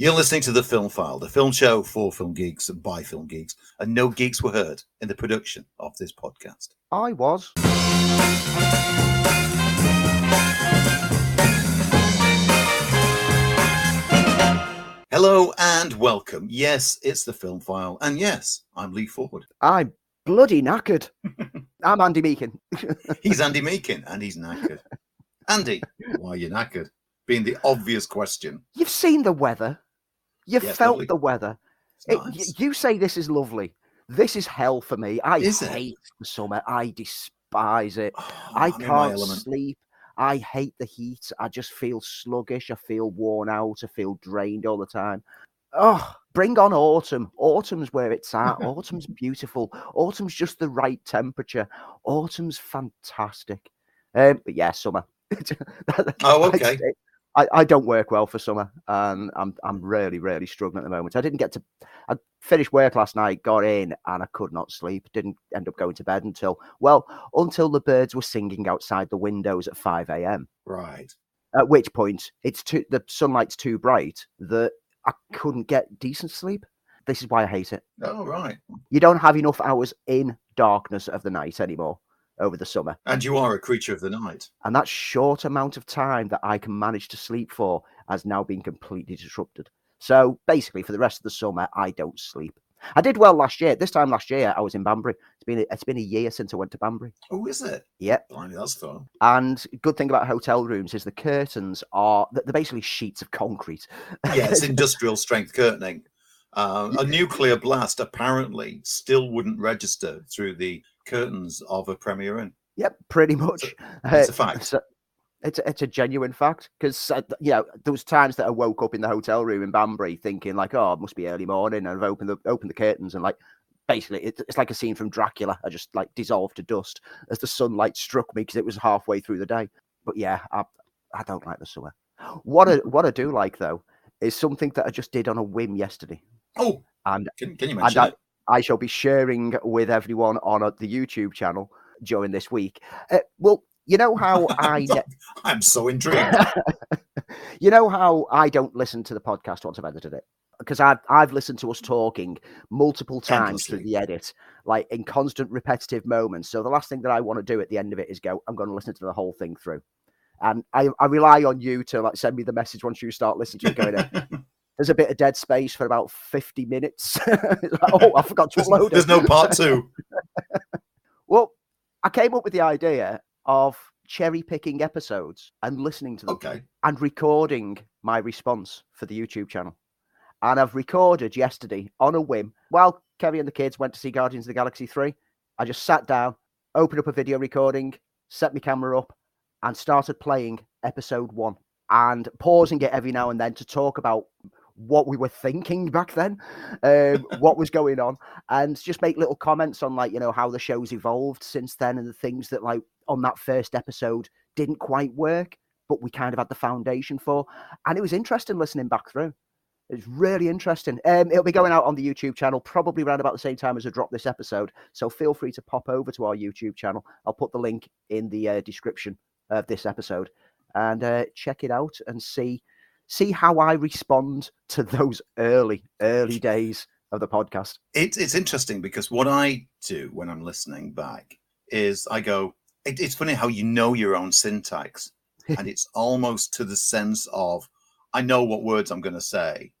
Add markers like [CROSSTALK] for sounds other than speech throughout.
You're listening to The Film File, the film show for film geeks and by film geeks, and no geeks were hurt in the production of this podcast. I was. Hello and welcome. Yes, it's The Film File, and yes, I'm Lee Ford. I'm bloody knackered. [LAUGHS] I'm Andy Meakin. [LAUGHS] He's Andy Meakin, and he's knackered. Andy, why are you knackered? Being the obvious question. You've seen the weather. You've Yes, felt lovely. the weather. It- nice. you say this is lovely. This is hell for me. I Is it? hate the summer. I despise it. Oh, I I'm can't sleep. I hate the heat. I just feel sluggish. I feel worn out. I feel drained all the time. Oh, bring on autumn. Autumn's where it's at. [LAUGHS] Autumn's beautiful. Autumn's just the right temperature. Autumn's fantastic. Um, but yeah, summer. [LAUGHS] Oh, okay. I, I don't work well for summer, and I'm I'm really really struggling at the moment. I didn't get to. I finished work last night, got in, and I could not sleep. Didn't end up going to bed until well until the birds were singing outside the windows at five a.m. Right. At which point it's too the sunlight's too bright that I couldn't get decent sleep. This is why I hate it. Oh, right. You don't have enough hours in darkness of the night anymore over the summer. And you are a creature of the night. And that short amount of time that I can manage to sleep for has now been completely disrupted. So basically, for the rest of the summer, I don't sleep. I did well last year. This time last year, I was in Banbury. It's been it's been a year since I went to Banbury. Oh, is it? Yep. Blimey, that's fun. And good thing about hotel rooms is the curtains are they're basically sheets of concrete. Yeah, it's [LAUGHS] industrial strength curtaining. Um, a nuclear blast apparently still wouldn't register through the curtains of a Premier Inn. Yep, pretty much. It's a [LAUGHS] Uh, fact. so- it's a, it's a genuine fact because uh, you know there was times that I woke up in the hotel room in Banbury thinking like, oh, it must be early morning, and I've opened the opened the curtains and like basically it, it's like a scene from Dracula. I just like dissolved to dust as the sunlight struck me because it was halfway through the day. But yeah, I I don't like the summer. What I what I do like though is something that I just did on a whim yesterday, Oh, and can, can you mention I, it? I shall be sharing with everyone on uh, the YouTube channel during this week. Uh, well, you know how [LAUGHS] I ne- I'm so intrigued. [LAUGHS] you know how I don't listen to the podcast once I've edited it because I've I've listened to us talking multiple times through the edit, like in constant repetitive moments. So the last thing that I want to do at the end of it is go, I'm going to listen to the whole thing through, and I, I rely on you to like send me the message once you start listening to it. Going, in. [LAUGHS] there's a bit of dead space for about 50 minutes. [LAUGHS] Like, oh, I forgot to there's, upload there's it. no part two. [LAUGHS] Well, I came up with the idea of cherry picking episodes and listening to them Okay. and recording my response for the YouTube channel. And I've recorded yesterday on a whim while Kerry and the kids went to see Guardians of the Galaxy 3. I just sat down, opened up a video recording, set my camera up, and started playing episode one and pausing it every now and then to talk about what we were thinking back then, um, [LAUGHS] what was going on, and just make little comments on like, you know, how the show's evolved since then and the things that like on that first episode didn't quite work, but we kind of had the foundation for. And it was interesting listening back through. It's really interesting. Um, it'll be going out on the YouTube channel probably around about the same time as I drop this episode. So feel free to pop over to our YouTube channel. I'll put the link in the uh, description of this episode and uh, check it out and see see how I respond to those early early days of the podcast. It's it's interesting because what I do when I'm listening back is I go. It, it's funny how you know your own syntax, and [LAUGHS] it's almost to the sense of I know what words I'm going to say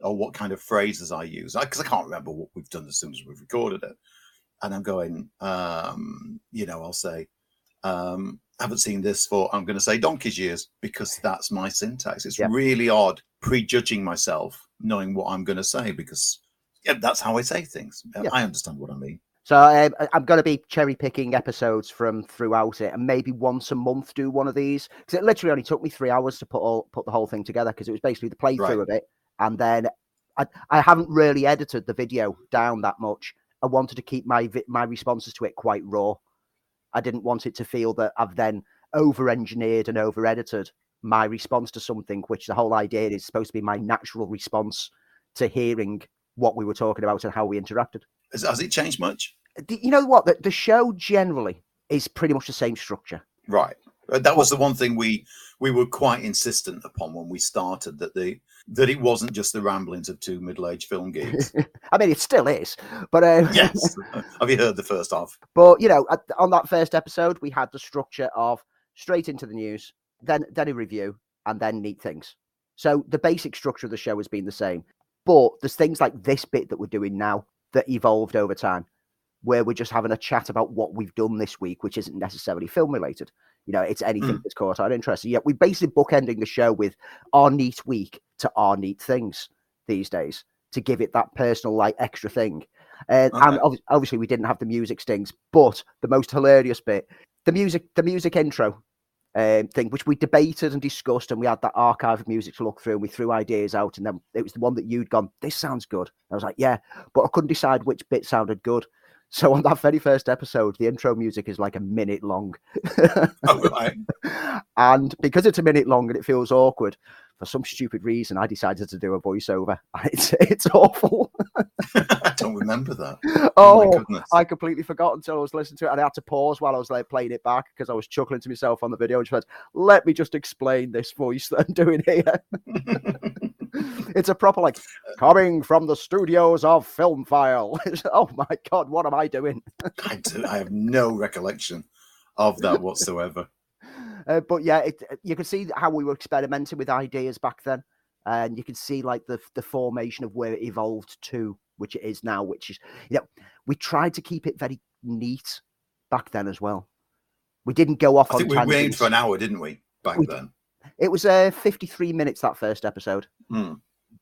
or what kind of phrases I use because I, can't remember what we've done as soon as we've recorded it, and I'm going. Um, you know, I'll say. Um, haven't seen this for I'm going to say donkey's years because that's my syntax. It's Yeah. really odd prejudging myself, knowing what I'm going to say because yeah, that's how I say things. Yeah. I understand what I mean. So um, I'm going to be cherry picking episodes from throughout it, and maybe once a month do one of these because it literally only took me three hours to put all put the whole thing together because it was basically the playthrough Right. of it, and then I I haven't really edited the video down that much. I wanted to keep my my responses to it quite raw. I didn't want it to feel that I've then over engineered and over edited my response to something, which the whole idea is supposed to be my natural response to hearing what we were talking about and how we interacted Has, has it changed much? you know what? The, the show generally is pretty much the same structure. Right. That was the one thing we we were quite insistent upon when we started that the that it wasn't just the ramblings of two middle-aged film geeks. [LAUGHS] I mean, it still is, but um, yes. [LAUGHS] Have you heard the first half? But you know, at, on that first episode, we had the structure of straight into the news, then then a review, and then neat things. So the basic structure of the show has been the same, but there's things like this bit that we're doing now that evolved over time, where we're just having a chat about what we've done this week, which isn't necessarily film related. You know, it's anything Mm. that's caught our interest. So, yeah, we're basically bookending the show with our neat week to our neat things these days to give it that personal, like extra thing. Uh, And Okay. ob- obviously, we didn't have the music stings, but the most hilarious bit, the music, the music intro um, thing, which we debated and discussed, and we had that archive of music to look through, and we threw ideas out, and then it was the one that you'd gone, "This sounds good." I was like, "Yeah," but I couldn't decide which bit sounded good. [LAUGHS] So on that very first episode, the intro music is like a minute long. Oh, [LAUGHS] right. and because it's a minute long and it feels awkward, for some stupid reason, I decided to do a voiceover. [LAUGHS] It's it's awful. I don't remember that. Oh, Oh, my oh, goodness. I completely forgot until I was listening to it, and I had to pause while I was like playing it back because I was chuckling to myself on the video and just went, "Let me just explain this voice that I'm doing here." [LAUGHS] it's a proper like coming from the studios of Film File. [LAUGHS] oh my god, what am I doing? I, do, I have no recollection of that whatsoever. [LAUGHS] Uh, but yeah, it, you can see how we were experimenting with ideas back then, and you can see like the the formation of where it evolved to, which it is now. Which is, you know, we tried to keep it very neat back then as well. We didn't go off I on think we, we aimed for an hour, didn't we, back We- then? It was uh, 53 minutes that first episode. Hmm.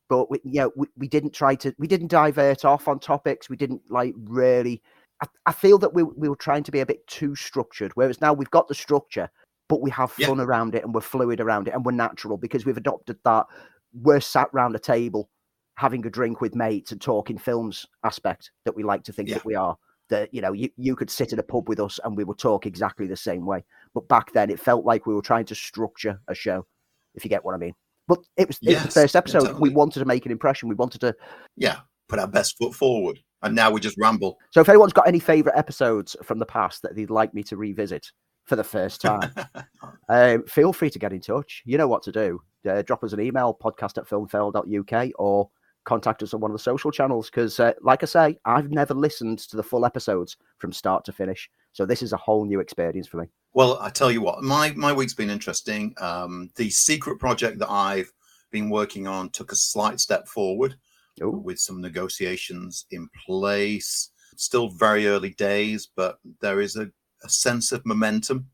but we, you know, we, we didn't try to we didn't divert off on topics we didn't like really I, I feel that we, we were trying to be a bit too structured whereas now we've got the structure but we have Yeah. fun around it and we're fluid around it and we're natural because we've adopted that we're sat round a table having a drink with mates and talking films aspect that we like to think Yeah. that we are that you know you, you could sit in a pub with us and we would talk exactly the same way but back then it felt like we were trying to structure a show if you get what i mean. But it was, it was the first episode. We wanted to make an impression. We wanted to Yeah, put our best foot forward. And now we just ramble. so if anyone's got any favorite episodes from the past that they'd like me to revisit for the first time [LAUGHS] um, feel free to get in touch. You know what to do. Uh, drop us an email podcast at filmfile.uk or contact us on one of the social channels. Because uh, like i say i've never listened to the full episodes from start to finish so this is a whole new experience for me Well, I tell you what, my my week's been interesting. Um, the secret project that I've been working on took a slight step forward Ooh. with some negotiations in place. Still very early days, but there is a, a sense of momentum.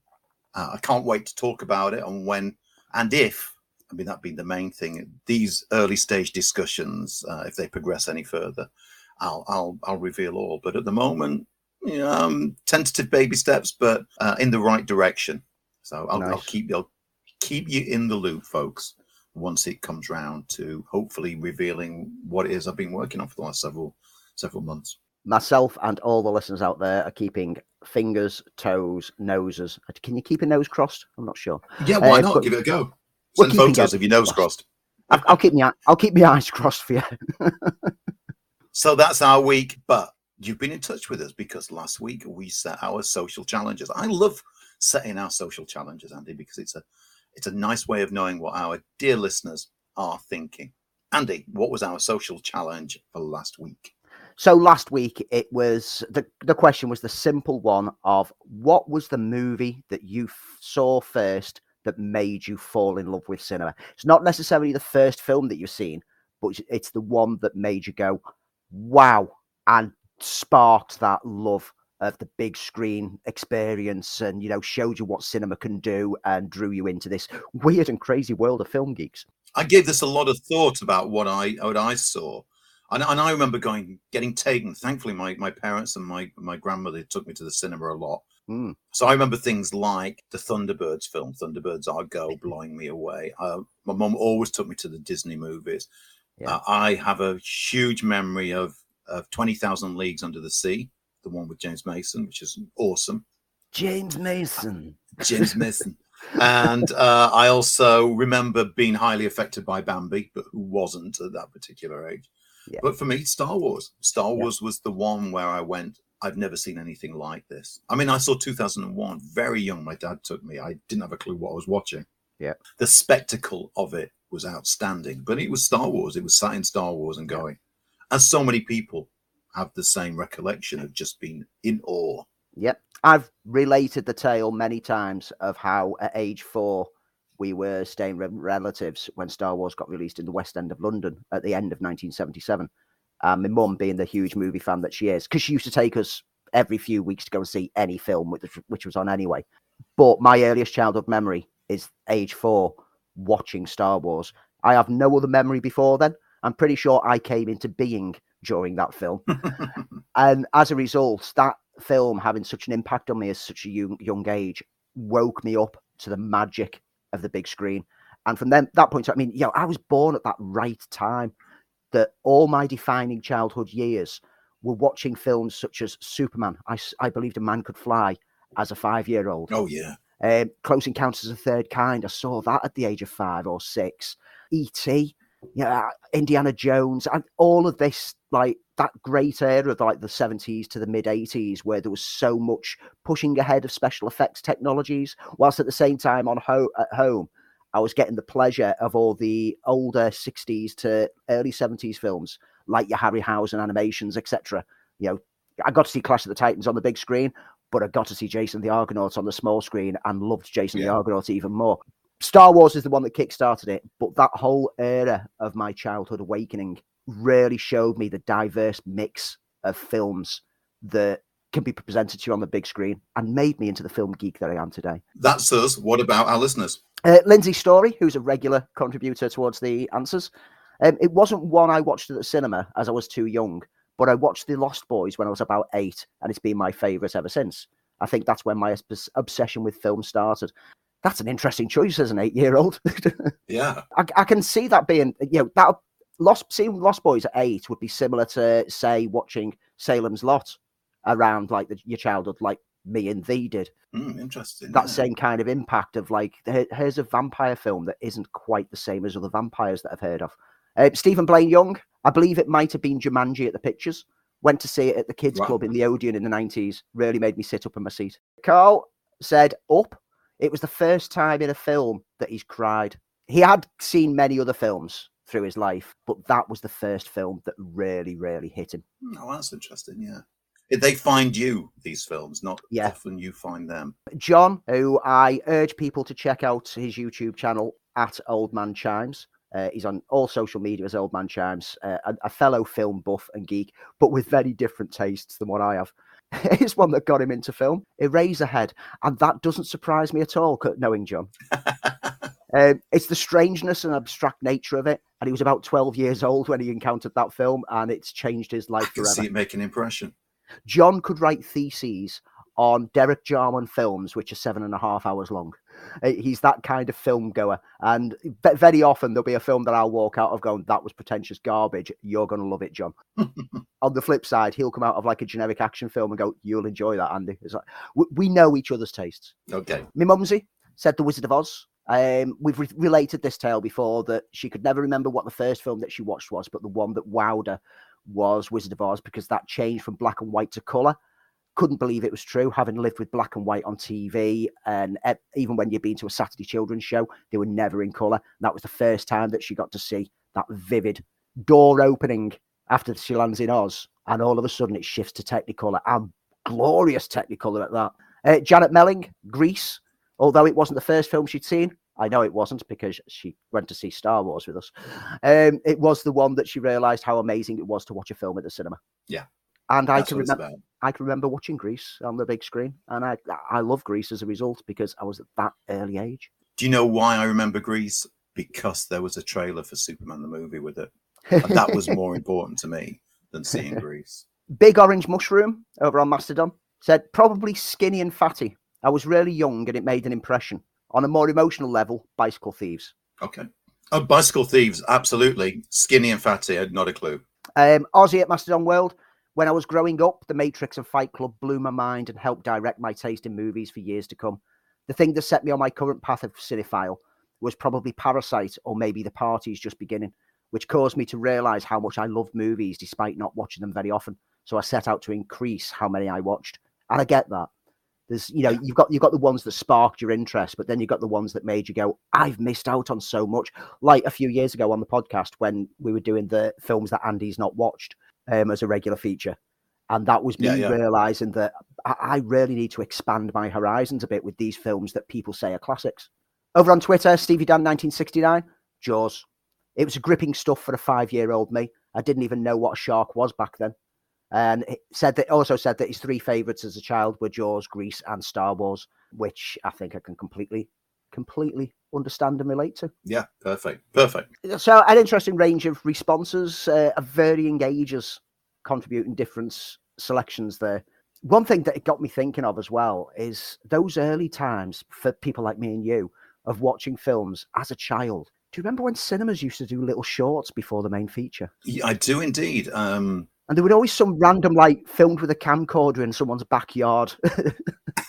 Uh, I can't wait to talk about it and when and if. I mean, that being the main thing. These early stage discussions, uh, if they progress any further, I'll I'll I'll reveal all. But at the moment, you know, um, tentative baby steps, but uh, in the right direction. So I'll, I'll keep I'll keep you in the loop, folks. Once it comes round to hopefully revealing what it is I've been working on for the last several several months. myself and all the listeners out there are keeping fingers toes noses can you keep a nose crossed i'm not sure Yeah, why Uh, not? Give it a go. Send photos of your nose crossed. crossed. I'll, I'll keep my i'll keep my [LAUGHS] eyes crossed for you So that's our week, but you've been in touch with us because last week we set our social challenges. I love setting our social challenges, Andy, because it's a it's a nice way of knowing what our dear listeners are thinking. Andy, what was our social challenge for last week? So last week it was the the question was the simple one of what was the movie that you f- saw first that made you fall in love with cinema? It's not necessarily the first film that you've seen, but it's- the one that made you go, "Wow!" and sparked that love of the big screen experience, and you know showed you what cinema can do, and drew you into this weird and crazy world of film geeks. I gave this a lot of thought about what I what I saw, and, and I remember going getting taken. Thankfully, my my parents and my my grandmother took me to the cinema a lot. Mm. So I remember things like the Thunderbirds film, Thunderbirds Are Go, [LAUGHS] blowing me away. Uh, my mum always took me to the Disney movies. Yeah. Uh, I have a huge memory of of Twenty Thousand Leagues Under the Sea, the one with James Mason, which is awesome. James Mason. James [LAUGHS] Mason. And uh, I also remember being highly affected by Bambi, but who wasn't at that particular age. Yeah. But for me, Star Wars. Star Yeah. Wars was the one where I went, I've never seen anything like this. I mean, I saw 2001, very young. My dad took me. I didn't have a clue what I was watching. Yeah. The spectacle of it was outstanding, but it was Star Wars. It was sat in Star Wars and going, as so many people have the same recollection of just being in awe. Yep. I've related the tale many times of how at age four we were staying with relatives when Star Wars got released in the West End of London at the end of 1977. And uh, my mum, being the huge movie fan that she is, because she used to take us every few weeks to go and see any film which, which was on anyway. But my earliest childhood memory is age four watching Star Wars. I have no other memory before then. I'm pretty sure I came into being during that film. [LAUGHS] and as a result, that film having such an impact on me at such a young, young age woke me up to the magic of the big screen. And from then that point, I mean, you know, I was born at that right time that all my defining childhood years were watching films such as Superman. I, I believed a man could fly as a five year old. Oh, yeah. Um, Close Encounters of the Third Kind. I saw that at the age of five or six. E.T., yeah, Indiana Jones, and all of this, like that great era of like the 70s to the mid 80s, where there was so much pushing ahead of special effects technologies, whilst at the same time on ho- at home, I was getting the pleasure of all the older 60s to early 70s films, like your Harryhausen animations, etc. You know, I got to see Clash of the Titans on the big screen, but I got to see Jason the Argonaut on the small screen and loved Jason yeah. the Argonaut even more. Star Wars is the one that kickstarted it, but that whole era of my childhood awakening really showed me the diverse mix of films that can be presented to you on the big screen and made me into the film geek that I am today. That's us. What about our listeners? Uh, Lindsay Story, who's a regular contributor towards the answers. Um, it wasn't one I watched at the cinema as I was too young, but I watched The Lost Boys when I was about eight, and it's been my favourite ever since. I think that's when my obsession with film started. That's an interesting choice as an eight-year-old. [LAUGHS] yeah, I, I, can see that being, you know, that Lost seeing Lost Boys at eight would be similar to say watching Salem's Lot around like the, your childhood, like me and thee did. Mm, interesting. That yeah. same kind of impact of like, here's a vampire film that isn't quite the same as other vampires that I've heard of. Uh, Stephen Blaine Young, I believe it might have been Jumanji at the pictures. Went to see it at the kids' club in the Odeon in the 90s. Really made me sit up in my seat. Carl said, Up. It was the first time in a film that he's cried. He had seen many other films through his life, but that was the first film that really, really hit him. Oh, that's interesting. Yeah they find you these films not yeah. often you find them john who i urge people to check out his youtube channel at old man chimes uh, he's on all social media as old man chimes uh, a, a, fellow film buff and geek but with very different tastes than what i have [LAUGHS] it's one that got him into film. Eraserhead and that doesn't surprise me at all knowing john. [LAUGHS] Um, it's the strangeness and abstract nature of it and he was about 12 years old when he encountered that film and it's changed his life I can forever. see it make an impression. John could write theses on Derek Jarman films, which are seven and a half hours long. Uh, he's that kind of film goer. And very often there'll be a film that I'll walk out of going, that was pretentious garbage. You're going to love it, John. [LAUGHS] on the flip side, he'll come out of like a generic action film and go, you'll enjoy that, Andy. It's like, we know each other's tastes. Okay. My mumsy said The Wizard of Oz. Um, we've re- related this tale before that she could never remember what the first film that she watched was, but the one that wowed her was Wizard of Oz because that changed from black and white to color. Couldn't believe it was true, having lived with black and white on TV. And even when you've been to a Saturday children's show, they were never in color. That was the first time that she got to see that vivid door opening after she lands in Oz. And all of a sudden it shifts to Technicolor and glorious Technicolor at that. Uh, Janet Melling, Grease, although it wasn't the first film she'd seen, I know it wasn't because she went to see Star Wars with us. Um, it was the one that she realised how amazing it was to watch a film at the cinema. Yeah, and I can remember. I can remember watching Grease on the big screen, and I I love Grease as a result because I was at that early age. Do you know why I remember Grease? Because there was a trailer for Superman the movie with it. And that was more [LAUGHS] important to me than seeing [LAUGHS] Greece. Big Orange Mushroom over on Mastodon said probably skinny and fatty. I was really young and it made an impression on a more emotional level, Bicycle Thieves. Okay. Oh, Bicycle Thieves, absolutely. Skinny and fatty, I had not a clue. Um, Aussie at Mastodon World. When I was growing up, The Matrix and Fight Club blew my mind and helped direct my taste in movies for years to come. The thing that set me on my current path of cinephile was probably Parasite or maybe The Party's just beginning, which caused me to realize how much I loved movies despite not watching them very often. So I set out to increase how many I watched. And I get that There's, you know, you've got you've got the ones that sparked your interest, but then you've got the ones that made you go, "I've missed out on so much." Like a few years ago on the podcast when we were doing the films that Andy's not watched um, as a regular feature, and that was me Yeah, yeah. realizing that I, I really need to expand my horizons a bit with these films that people say are classics. Over on Twitter, Stevie Dan 1969, Jaws. It was gripping stuff for a five-year-old me. I didn't even know what a shark was back then. And it said that also said that his three favorites as a child were Jaws, Grease, and Star Wars, which I think I can completely, completely understand and relate to. Yeah, perfect. Perfect. So, an interesting range of responses uh, of varying ages contributing different selections there. One thing that it got me thinking of as well is those early times for people like me and you of watching films as a child. Do you remember when cinemas used to do little shorts before the main feature? Yeah, I do indeed. Um, And there would always some random like filmed with a camcorder in someone's backyard. [LAUGHS] [LAUGHS]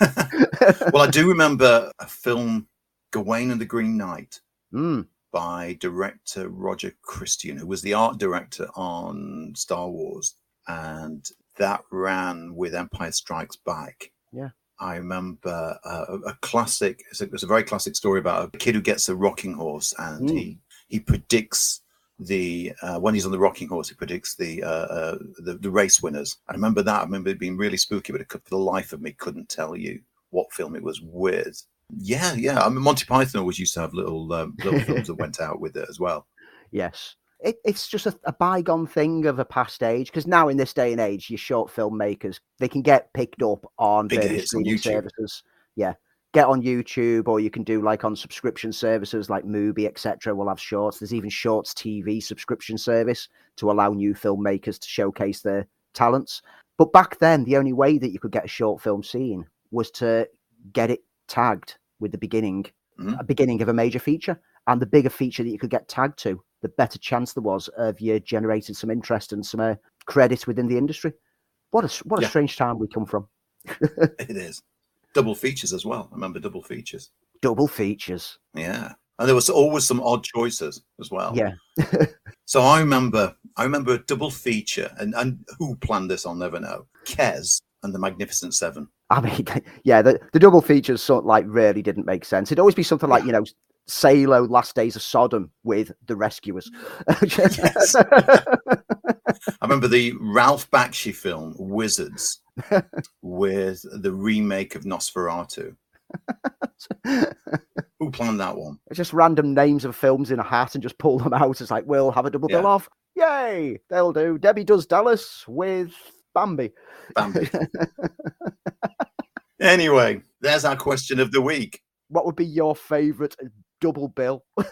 well, I do remember a film, Gawain and the Green Knight, Mm, by director Roger Christian, who was the art director on Star Wars, and that ran with Empire Strikes Back. Yeah. I remember uh, a- a classic. It's a, it's a very classic story about a kid who gets a rocking horse, and Mm. he he predicts the uh, when he's on the rocking horse, he predicts the, uh, uh, the the race winners. I remember that. I remember it being really spooky, but it could, for the life of me, couldn't tell you what film it was with. Yeah, yeah. I mean, Monty Python always used to have little um, little films that went out with it as well. [LAUGHS] yes. It, it's just a, a bygone thing of a past age because now in this day and age, your short filmmakers they can get picked up on Bigger various streaming YouTube. services. Yeah, get on YouTube or you can do like on subscription services like Mubi, etc. We'll have shorts. There's even Shorts TV subscription service to allow new filmmakers to showcase their talents. But back then, the only way that you could get a short film seen was to get it tagged with the beginning, Mhm. a beginning of a major feature. And the bigger feature that you could get tagged to, the better chance there was of you generating some interest and some uh, credit within the industry. What a what a Yeah. strange time we come from. [LAUGHS] It is double features as well. I remember double features. Double features. Yeah, and there was always some odd choices as well. Yeah. [LAUGHS] So I remember, I remember a double feature, and and who planned this? I'll never know. Kes and the Magnificent Seven. I mean, [LAUGHS] yeah, the, the double features sort of like really didn't make sense. It'd always be something like, you know, Salo, Last Days of Sodom with the Rescuers. Yes. [LAUGHS] I remember the Ralph Bakshi film Wizards [LAUGHS] with the remake of Nosferatu. Who planned that one? It's just random names of films in a hat and just pull them out. It's like, we'll have a double bill Yeah. off. Yay! They'll do. Debbie does Dallas with Bambi. Bambi. [LAUGHS] anyway, there's our question of the week. What would be your favourite double bill? [LAUGHS]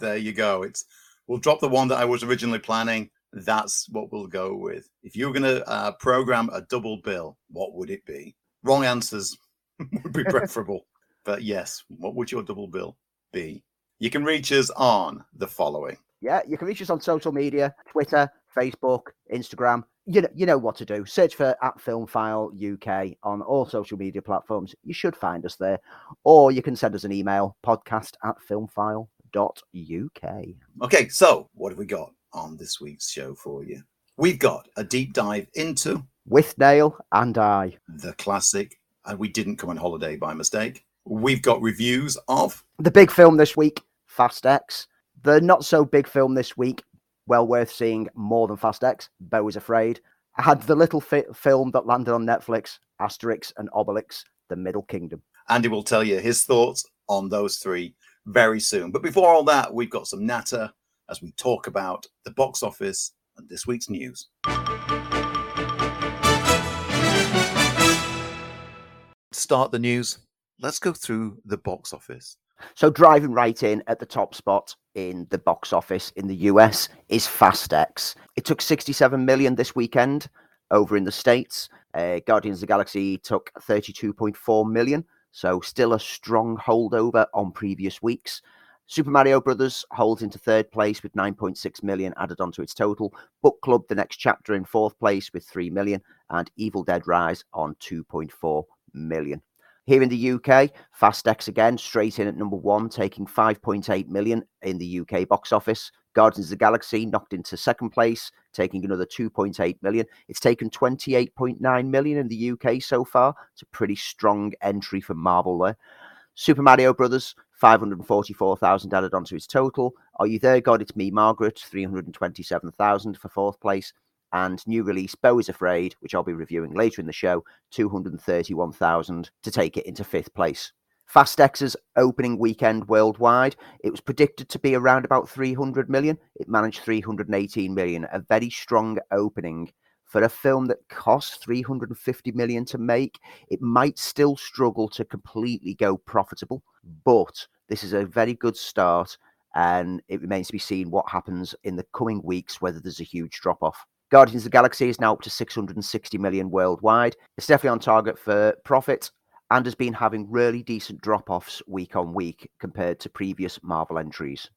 There you go. It's we'll drop the one that I was originally planning. That's what we'll go with. If you were going to uh, program a double bill, what would it be? Wrong answers [LAUGHS] would be preferable. but yes, what would your double bill be? You can reach us on the following. Yeah, you can reach us on social media Twitter, Facebook, Instagram. You know, you know what to do. Search for at Film File UK on all social media platforms. You should find us there. Or you can send us an email podcast at filmfile.uk. Okay, so what have we got on this week's show for you? We've got a deep dive into Withnail and I. the classic, and we didn't come on holiday by mistake. We've got reviews of The big film this week, Fast X. The not so big film this week, well worth seeing more than Fast X, Beau is Afraid. I had the little fi- film that landed on Netflix, Asterix and Obelix, The Middle Kingdom. Andy will tell you his thoughts on those three very soon. But before all that, we've got some natter as we talk about the box office and this week's news. To start the news, let's go through the box office. So driving right in at the top spot in the box office in the US is Fast X. It took 67 million this weekend over in the States. Uh, Guardians of the Galaxy took 32.4 million, so still a strong holdover on previous weeks. Super Mario Brothers holds into third place with 9.6 million added onto its total. Book Club, the next chapter, in fourth place with 3 million, and Evil Dead Rise on 2.4 million. Here in the UK, Fast X again, straight in at number one, taking 5.8 million in the UK box office. Guardians of the Galaxy knocked into second place, taking another 2.8 million. It's taken 28.9 million in the UK so far. It's a pretty strong entry for Marvel there. Super Mario Brothers, 544,000 added onto its total. Are You There, God? It's Me, Margaret, 327,000 for fourth place and new release Beau is Afraid, which I'll be reviewing later in the show, 231,000 to take it into fifth place. Fast X's opening weekend worldwide, it was predicted to be around about 300 million. It managed 318 million, a very strong opening. For a film that cost 350 million to make, it might still struggle to completely go profitable, but this is a very good start and it remains to be seen what happens in the coming weeks, whether there's a huge drop off. Guardians of the Galaxy is now up to 660 million worldwide. It's definitely on target for profit and has been having really decent drop offs week on week compared to previous Marvel entries.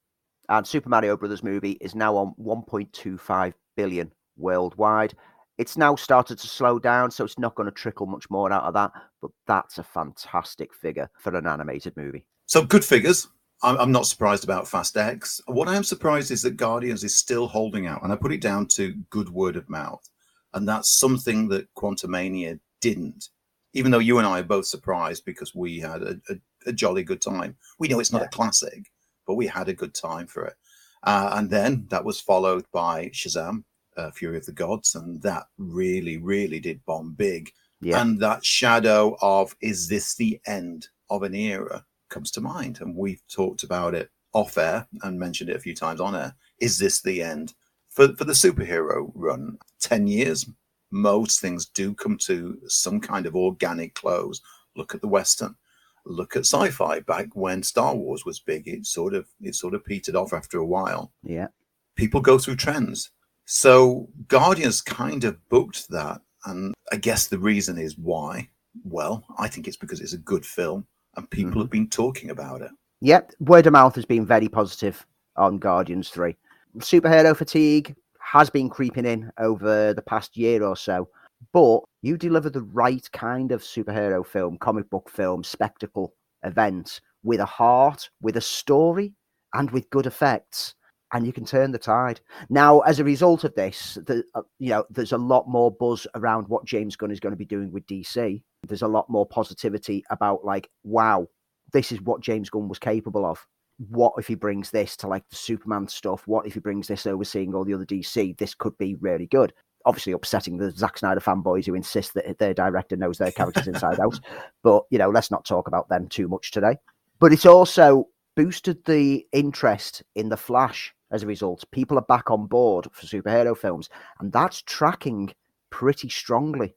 And Super Mario Brothers movie is now on 1.25 billion worldwide. It's now started to slow down, so it's not going to trickle much more out of that. But that's a fantastic figure for an animated movie. So good figures. I'm not surprised about Fast X. What I am surprised is that Guardians is still holding out, and I put it down to good word of mouth, and that's something that Quantumania didn't. Even though you and I are both surprised because we had a, a, a jolly good time. We know it's not yeah. a classic, but we had a good time for it. Uh, and then that was followed by Shazam, uh, Fury of the Gods, and that really, really did bomb big. Yeah. And that shadow of is this the end of an era? Comes to mind. And we've talked about it off air and mentioned it a few times on air. Is this the end? For, for the superhero run, 10 years, most things do come to some kind of organic close. Look at the Western. Look at sci-fi back when Star Wars was big. It sort of it sort of petered off after a while. Yeah. People go through trends. So Guardians kind of booked that. And I guess the reason is why. Well, I think it's because it's a good film and people mm-hmm. have been talking about it. Yep, word of mouth has been very positive on Guardians 3. Superhero fatigue has been creeping in over the past year or so, but you deliver the right kind of superhero film, comic book film, spectacle event with a heart, with a story, and with good effects. And you can turn the tide. Now, as a result of this, the, uh, you know, there's a lot more buzz around what James Gunn is going to be doing with DC there's a lot more positivity about like, wow, this is what James Gunn was capable of. What if he brings this to like the Superman stuff? What if he brings this overseeing all the other DC? This could be really good. Obviously, upsetting the Zack Snyder fanboys who insist that their director knows their characters inside [LAUGHS] out. But you know, let's not talk about them too much today. But it's also boosted the interest in the Flash as a result. People are back on board for superhero films, and that's tracking pretty strongly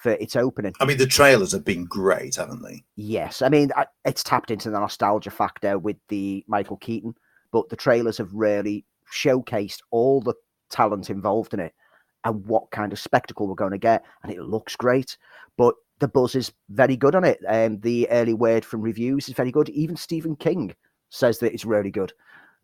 for its opening. I mean, the trailers have been great, haven't they? Yes. I mean, it's tapped into the nostalgia factor with the Michael Keaton, but the trailers have really showcased all the talent involved in it and what kind of spectacle we're going to get. And it looks great, but the buzz is very good on it. And um, the early word from reviews is very good. Even Stephen King says that it's really good,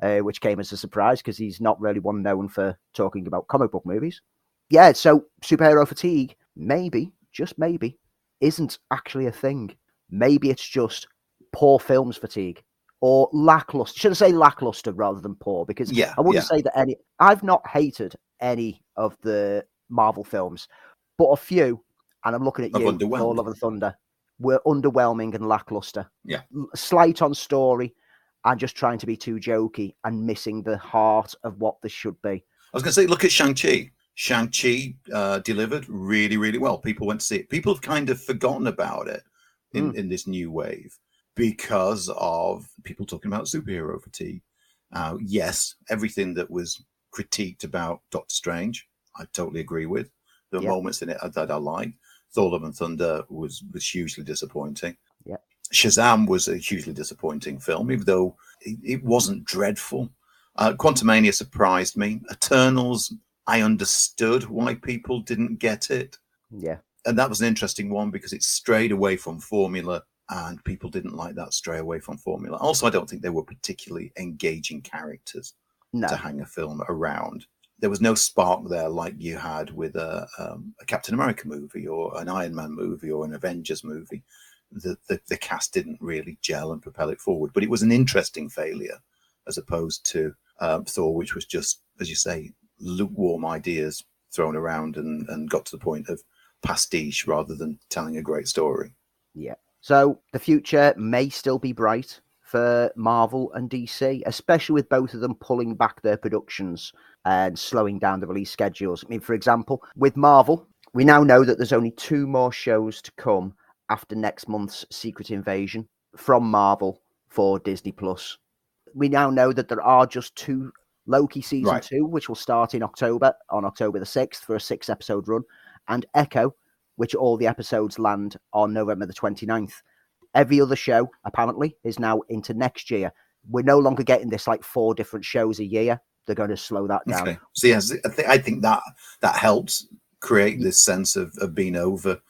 uh, which came as a surprise because he's not really one known for talking about comic book movies. Yeah, so superhero fatigue, maybe just maybe, isn't actually a thing. Maybe it's just poor films fatigue or lackluster. Should I say lackluster rather than poor? Because yeah, I wouldn't yeah. say that any. I've not hated any of the Marvel films, but a few, and I'm looking at you, All Love and Thunder, were underwhelming and lackluster. Yeah, slight on story, and just trying to be too jokey and missing the heart of what this should be. I was going to say, look at Shang Chi. Shang-Chi uh, delivered really, really well. People went to see it. People have kind of forgotten about it in, mm. in this new wave because of people talking about superhero fatigue. Uh, yes, everything that was critiqued about Doctor Strange, I totally agree with. The yep. moments in it that I like. Thor: Love and Thunder was was hugely disappointing. Yeah. Shazam was a hugely disappointing film, even though it, it wasn't dreadful. Uh, Quantumania surprised me. Eternals I understood why people didn't get it. Yeah. And that was an interesting one because it strayed away from formula and people didn't like that stray away from formula. Also, I don't think they were particularly engaging characters no. to hang a film around. There was no spark there like you had with a, um, a Captain America movie or an Iron Man movie or an Avengers movie. the, the, the cast didn't really gel and propel it forward. But it was an interesting failure as opposed to uh, Thor, which was just, as you say, lukewarm ideas thrown around and, and got to the point of pastiche rather than telling a great story. Yeah. So the future may still be bright for Marvel and DC, especially with both of them pulling back their productions and slowing down the release schedules. I mean, for example, with Marvel, we now know that there's only two more shows to come after next month's Secret Invasion from Marvel for Disney Plus. We now know that there are just two Loki season right. two, which will start in October on October the 6th for a six episode run, and Echo, which all the episodes land on November the 29th. Every other show, apparently, is now into next year. We're no longer getting this like four different shows a year. They're going to slow that down. Okay. So yes, I, th- I think that that helps create this sense of, of being over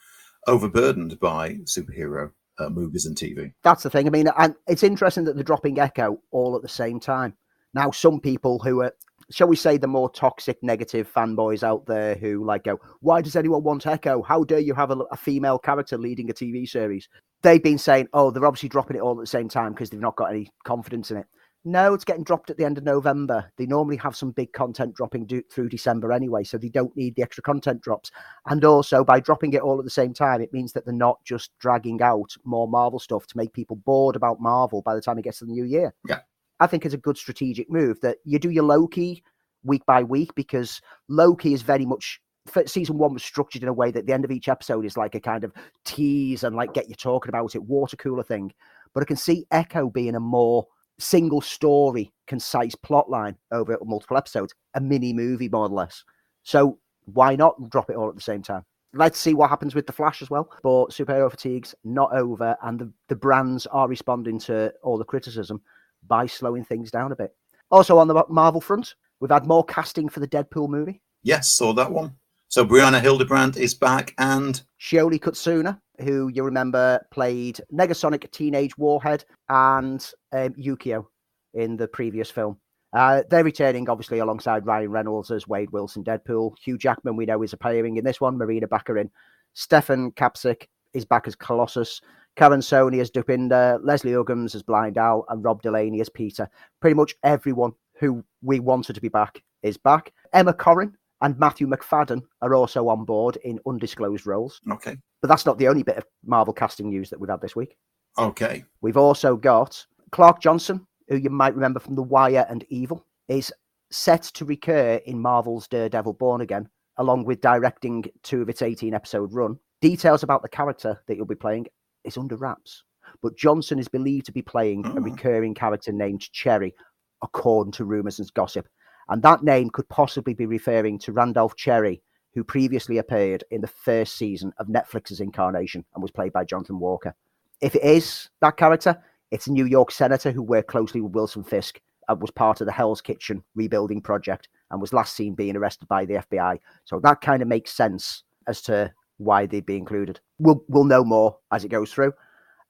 overburdened by superhero uh, movies and TV. That's the thing. I mean, and it's interesting that they're dropping Echo all at the same time. Now, some people who are, shall we say, the more toxic, negative fanboys out there who like go, "Why does anyone want Echo? How dare you have a, a female character leading a TV series?" They've been saying, "Oh, they're obviously dropping it all at the same time because they've not got any confidence in it." No, it's getting dropped at the end of November. They normally have some big content dropping do- through December anyway, so they don't need the extra content drops. And also, by dropping it all at the same time, it means that they're not just dragging out more Marvel stuff to make people bored about Marvel by the time it gets to the new year. Yeah. I think it's a good strategic move that you do your Loki week by week because Loki is very much season one was structured in a way that the end of each episode is like a kind of tease and like get you talking about it, water cooler thing. But I can see Echo being a more single story, concise plot line over multiple episodes, a mini movie more or less. So why not drop it all at the same time? Let's see what happens with the Flash as well. But superhero fatigue's not over, and the, the brands are responding to all the criticism by slowing things down a bit. Also on the Marvel front, we've had more casting for the Deadpool movie. Yes, saw that one. So Brianna Hildebrand is back, and Shioli Kutsuna who you remember played Negasonic Teenage Warhead and um, Yukio in the previous film. Uh, they're returning, obviously, alongside Ryan Reynolds as Wade Wilson Deadpool. Hugh Jackman, we know, is appearing in this one. Morena Baccarin. Stefan Kapičić is back as Colossus. Karan Soni as Dopinder. Leslie Uggams as Blind Owl. And Rob Delaney as Peter. Pretty much everyone who we wanted to be back is back. Emma Corrin and Matthew Macfadyen are also on board in undisclosed roles. Okay. But that's not the only bit of Marvel casting news that we've had this week. Okay. We've also got Clark Johnson, who you might remember from The Wire and Evil, is set to recur in Marvel's Daredevil Born Again, along with directing two of its 18 episode run. Details about the character that you'll be playing is under wraps. But Johnson is believed to be playing oh. a hmm. recurring character named Cherry, according to rumours and gossip. And that name could possibly be referring to Randolph Cherry, who previously appeared in the first season of Netflix's Incarnation and was played by Jonathan Walker. If it is that character, it's a New York senator who worked closely with Wilson Fisk and was part of the Hell's Kitchen rebuilding project and was last seen being arrested by the FBI. So that kind of makes sense as to why they'd be included. We'll we'll know more as it goes through.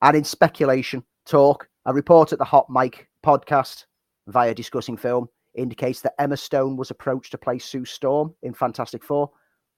And in speculation talk, a report at the Hot Mic podcast via discussing film indicates that Emma Stone was approached to play Sue Storm in Fantastic Four,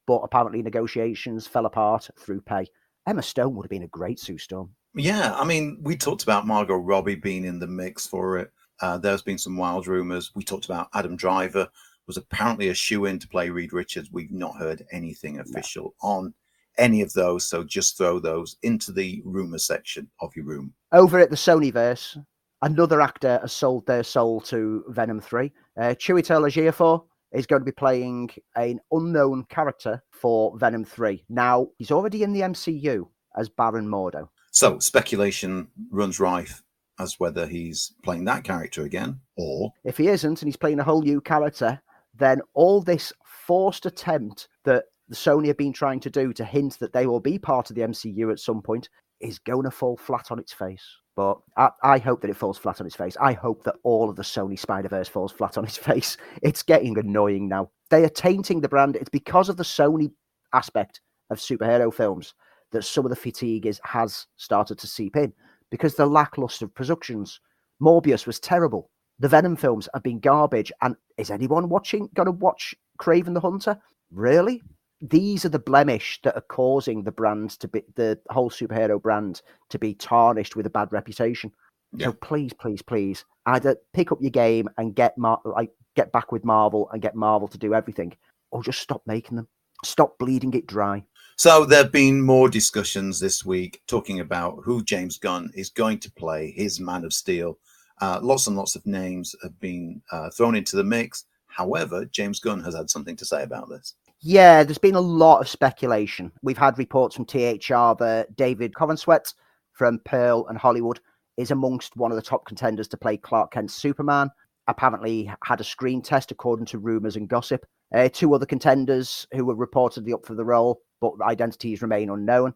but apparently negotiations fell apart through pay. Emma Stone would have been a great Sue Storm. Yeah, I mean, we talked about Margot Robbie being in the mix for it. Uh, there's been some wild rumors. We talked about Adam Driver was apparently a shoe in to play Reed Richards. We've not heard anything official no. on any of those, so just throw those into the rumor section of your room. Over at the Sonyverse, another actor has sold their soul to Venom 3. Uh, Chiwetel Ejiofor is going to be playing an unknown character for Venom 3. Now, he's already in the MCU as Baron Mordo. So, speculation runs rife as whether he's playing that character again or. If he isn't and he's playing a whole new character, then all this forced attempt that Sony have been trying to do to hint that they will be part of the MCU at some point is going to fall flat on its face. But I, I, hope that it falls flat on its face. I hope that all of the Sony Spider Verse falls flat on its [LAUGHS] face. It's getting annoying now. They are tainting the brand. It's because of the Sony aspect of superhero films that some of the fatigue is has started to seep in because the lackluster productions. Morbius was terrible. The Venom films have been garbage. And is anyone watching going to watch Kraven the Hunter? Really? These are the blemish that are causing the brand to be the whole superhero brand to be tarnished with a bad reputation. Yeah. So please, please, please, either pick up your game and get Mar- like get back with Marvel and get Marvel to do everything, or just stop making them. Stop bleeding it dry. So there have been more discussions this week talking about who James Gunn is going to play his Man of Steel. Uh, lots and lots of names have been uh, thrown into the mix. However, James Gunn has had something to say about this. Yeah, there's been a lot of speculation. We've had reports from THR that David Corenswet from Pearl and Hollywood is amongst one of the top contenders to play Clark Kent's Superman. Apparently, had a screen test according to rumors and gossip. Uh, two other contenders who were reportedly up for the role, but identities remain unknown.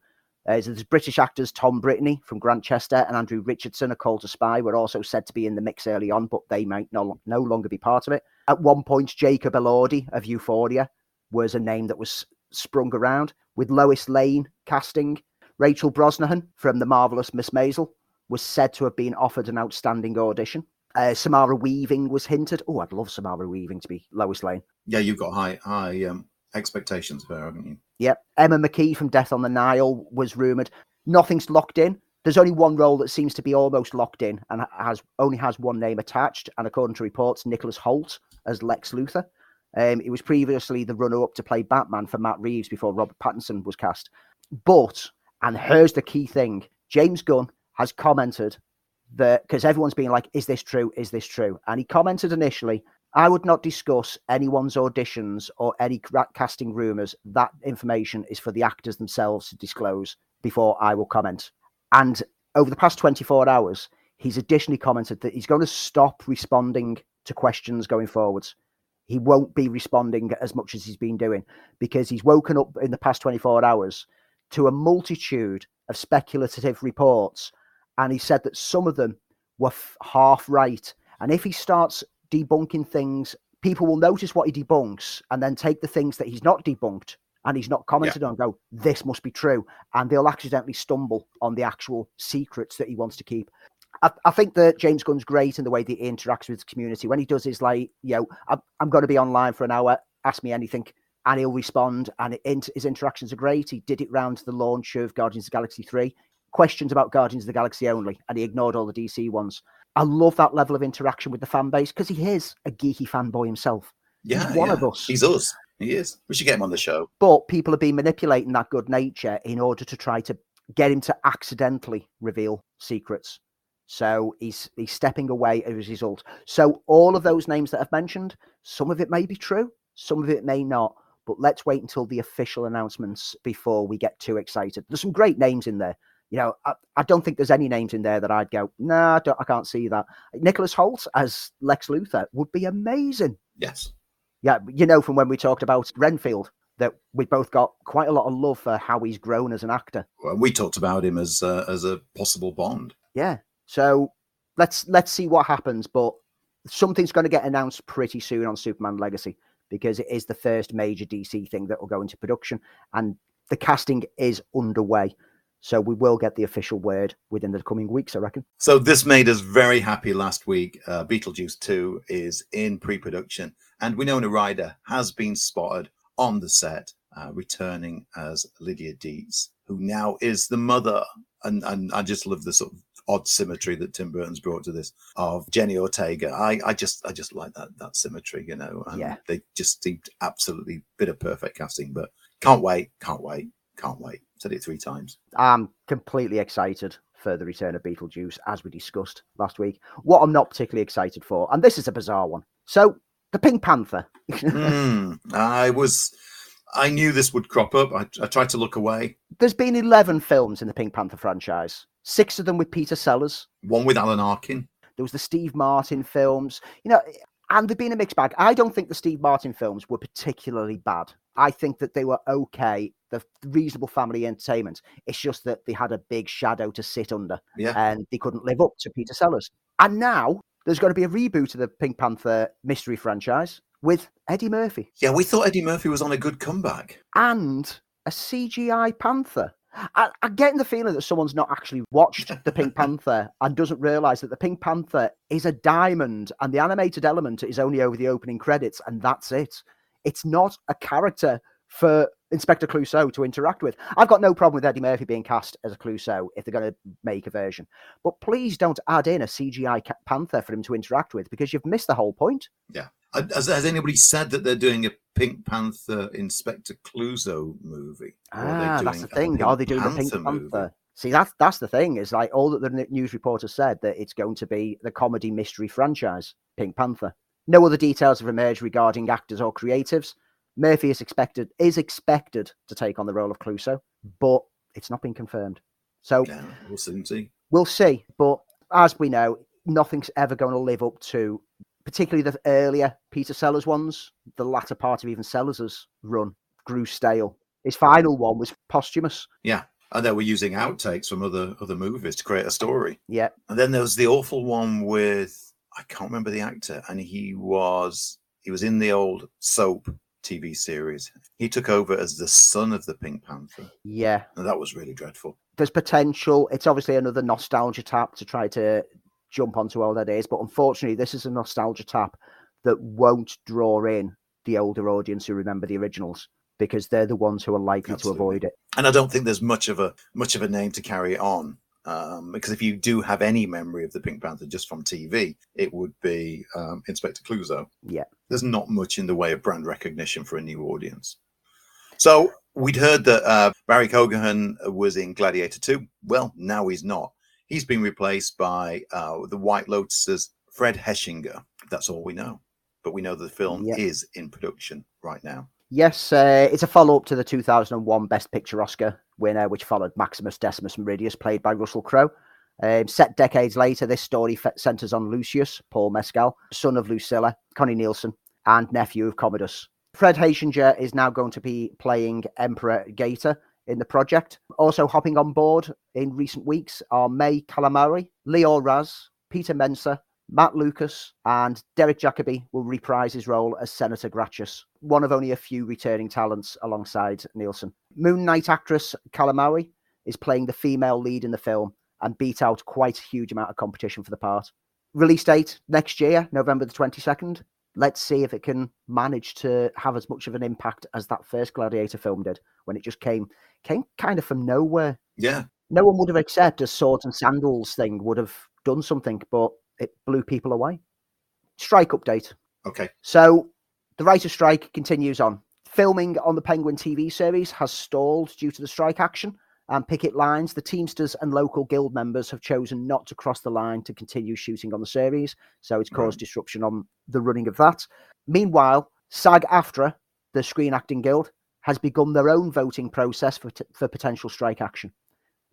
Uh, so there's British actors Tom Brittney from Grantchester and Andrew Richardson a Call to Spy were also said to be in the mix early on, but they might no, no longer be part of it. At one point, Jacob Elordi of Euphoria was a name that was sprung around, with Lois Lane casting. Rachel Brosnahan from The Marvelous Miss Maisel was said to have been offered an outstanding audition. Uh, Samara Weaving was hinted. Oh, I'd love Samara Weaving to be Lois Lane. Yeah, you've got high high um, expectations for her, haven't you? Yep. Emma Mackey from Death on the Nile was rumoured. Nothing's locked in. There's only one role that seems to be almost locked in and has only has one name attached. And according to reports, Nicholas Hoult as Lex Luthor. Um, he was previously the runner-up to play Batman for Matt Reeves before Robert Pattinson was cast. But, and here's the key thing: James Gunn has commented that because everyone's been like, "Is this true? Is this true?" And he commented initially, "I would not discuss anyone's auditions or any casting rumors. That information is for the actors themselves to disclose before I will comment." And over the past 24 hours, he's additionally commented that he's going to stop responding to questions going forwards he won't be responding as much as he's been doing because he's woken up in the past 24 hours to a multitude of speculative reports. And he said that some of them were f- half right. And if he starts debunking things, people will notice what he debunks and then take the things that he's not debunked and he's not commented yeah. on go, this must be true. And they'll accidentally stumble on the actual secrets that he wants to keep. I, I, think that James Gunn's great in the way that he interacts with the community. When he does his like, you know, I'm, I'm going to be online for an hour, ask me anything, and he'll respond. And it, his interactions are great. He did it round the launch of Guardians of the Galaxy 3. Questions about Guardians of the Galaxy only, and he ignored all the DC ones. I love that level of interaction with the fan base because he is a geeky fanboy himself. Yeah, He's one yeah. of us. He's us. He is. We should get him on the show. But people have been manipulating that good nature in order to try to get him to accidentally reveal secrets. So he's he's stepping away as a result. So all of those names that I've mentioned, some of it may be true, some of it may not. But let's wait until the official announcements before we get too excited. There's some great names in there. You know, I, I don't think there's any names in there that I'd go, nah, I, I, can't see that. Nicholas Hoult as Lex Luthor would be amazing. Yes. Yeah, you know, from when we talked about Renfield, that we both got quite a lot of love for how he's grown as an actor. Well, we talked about him as uh, as a possible Bond. Yeah, so let's let's see what happens. But something's going to get announced pretty soon on Superman Legacy because it is the first major DC thing that will go into production, and the casting is underway. So we will get the official word within the coming weeks, I reckon. So this made us very happy last week. Uh, Beetlejuice 2 is in pre-production, and Winona Ryder has been spotted on the set, uh, returning as Lydia Deetz, who now is the mother. And, and I just love the sort of odd symmetry that Tim Burton's brought to this of Jenny Ortega. I, I just I just like that that symmetry, you know. And yeah. they just seemed absolutely bit of perfect casting. But can't wait, can't wait, can't wait. Said it three times. I'm completely excited for the return of Beetlejuice, as we discussed last week. What I'm not particularly excited for, and this is a bizarre one. So the Pink Panther. mm, I was I knew this would crop up. I, I, tried to look away. There's been 11 films in the Pink Panther franchise, six of them with Peter Sellers, one with Alan Arkin. There was the Steve Martin films, you know, and they've been a mixed bag. I don't think the Steve Martin films were particularly bad. I think that they were okay. The reasonable family entertainment. It's just that they had a big shadow to sit under, yeah. and they couldn't live up to Peter Sellers. And now there's going to be a reboot of the Pink Panther mystery franchise with Eddie Murphy. Yeah, we thought Eddie Murphy was on a good comeback. And a CGI Panther. I, am getting the feeling that someone's not actually watched the Pink [LAUGHS] Panther and doesn't realize that the Pink Panther is a diamond and the animated element is only over the opening credits and that's it. It's not a character for Inspector Clouseau to interact with. I've got no problem with Eddie Murphy being cast as a Clouseau if they're going to make a version. But please don't add in a CGI panther for him to interact with because you've missed the whole point. Yeah. Has, has anybody said that they're doing a Pink Panther Inspector Clouseau movie? Ah, that's the thing. Are they doing Panther the Pink Panther? Movie? See, that's that's the thing. Is like all that the news reporter said that it's going to be the comedy mystery franchise, Pink Panther. No other details have emerged regarding actors or creatives. Murphy is expected is expected to take on the role of Clouseau, but it's not been confirmed. So yeah, we'll see. We'll see. But as we know, nothing's ever going to live up to particularly the earlier Peter Sellers ones. The latter part of even Sellers' run grew stale. His final one was posthumous. Yeah. And they were using outtakes from other other movies to create a story. Yeah. And then there was the awful one with I can't remember the actor, and he was he was in the old soap TV series. He took over as the son of the Pink Panther. Yeah. And that was really dreadful. There's potential. It's obviously another nostalgia tap to try to jump onto all that is, but unfortunately, this is a nostalgia tap that won't draw in the older audience who remember the originals because they're the ones who are likely Absolutely. to avoid it. And I don't think there's much of a much of a name to carry on um, because if you do have any memory of the Pink Panther just from TV, it would be um, Inspector Clouseau. Yeah, there's not much in the way of brand recognition for a new audience. So we'd heard that uh, Barry Keoghan was in Gladiator 2. Well, now he's not. He's been replaced by uh, the White Lotus's Fred Hechinger. That's all we know. But we know the film is in production right now. Yes, uh, it's a follow up to the 2001 Best Picture Oscar winner, which followed Maximus Decimus Meridius, played by Russell Crowe. Um, set decades later, this story centers on Lucius, Paul Mescal, son of Lucilla, Connie Nielsen, and nephew of Commodus. Fred Hechinger is now going to be playing Emperor Geta in the project. Also hopping on board in recent weeks are May Calamawy, Lior Raz, Peter Mensah, Matt Lucas, and Derek Jacobi will reprise his role as Senator Gracchus, one of only a few returning talents alongside Nielsen. Moon Knight actress Calamawy is playing the female lead in the film and beat out quite a huge amount of competition for the part. Release date next year, November the 22nd. Let's see if it can manage to have as much of an impact as that first Gladiator film did when it just came came kind of from nowhere. Yeah. No one would have accepted a swords and sandals thing would have done something, but it blew people away. Strike update. Okay. So the writer strike continues on. Filming on the Penguin TV series has stalled due to the strike action and picket lines. The Teamsters and local guild members have chosen not to cross the line to continue shooting on the series, so it's caused right. disruption on the running of that. Meanwhile, SAG AFTRA, the Screen Acting Guild, has begun their own voting process for, t- for potential strike action.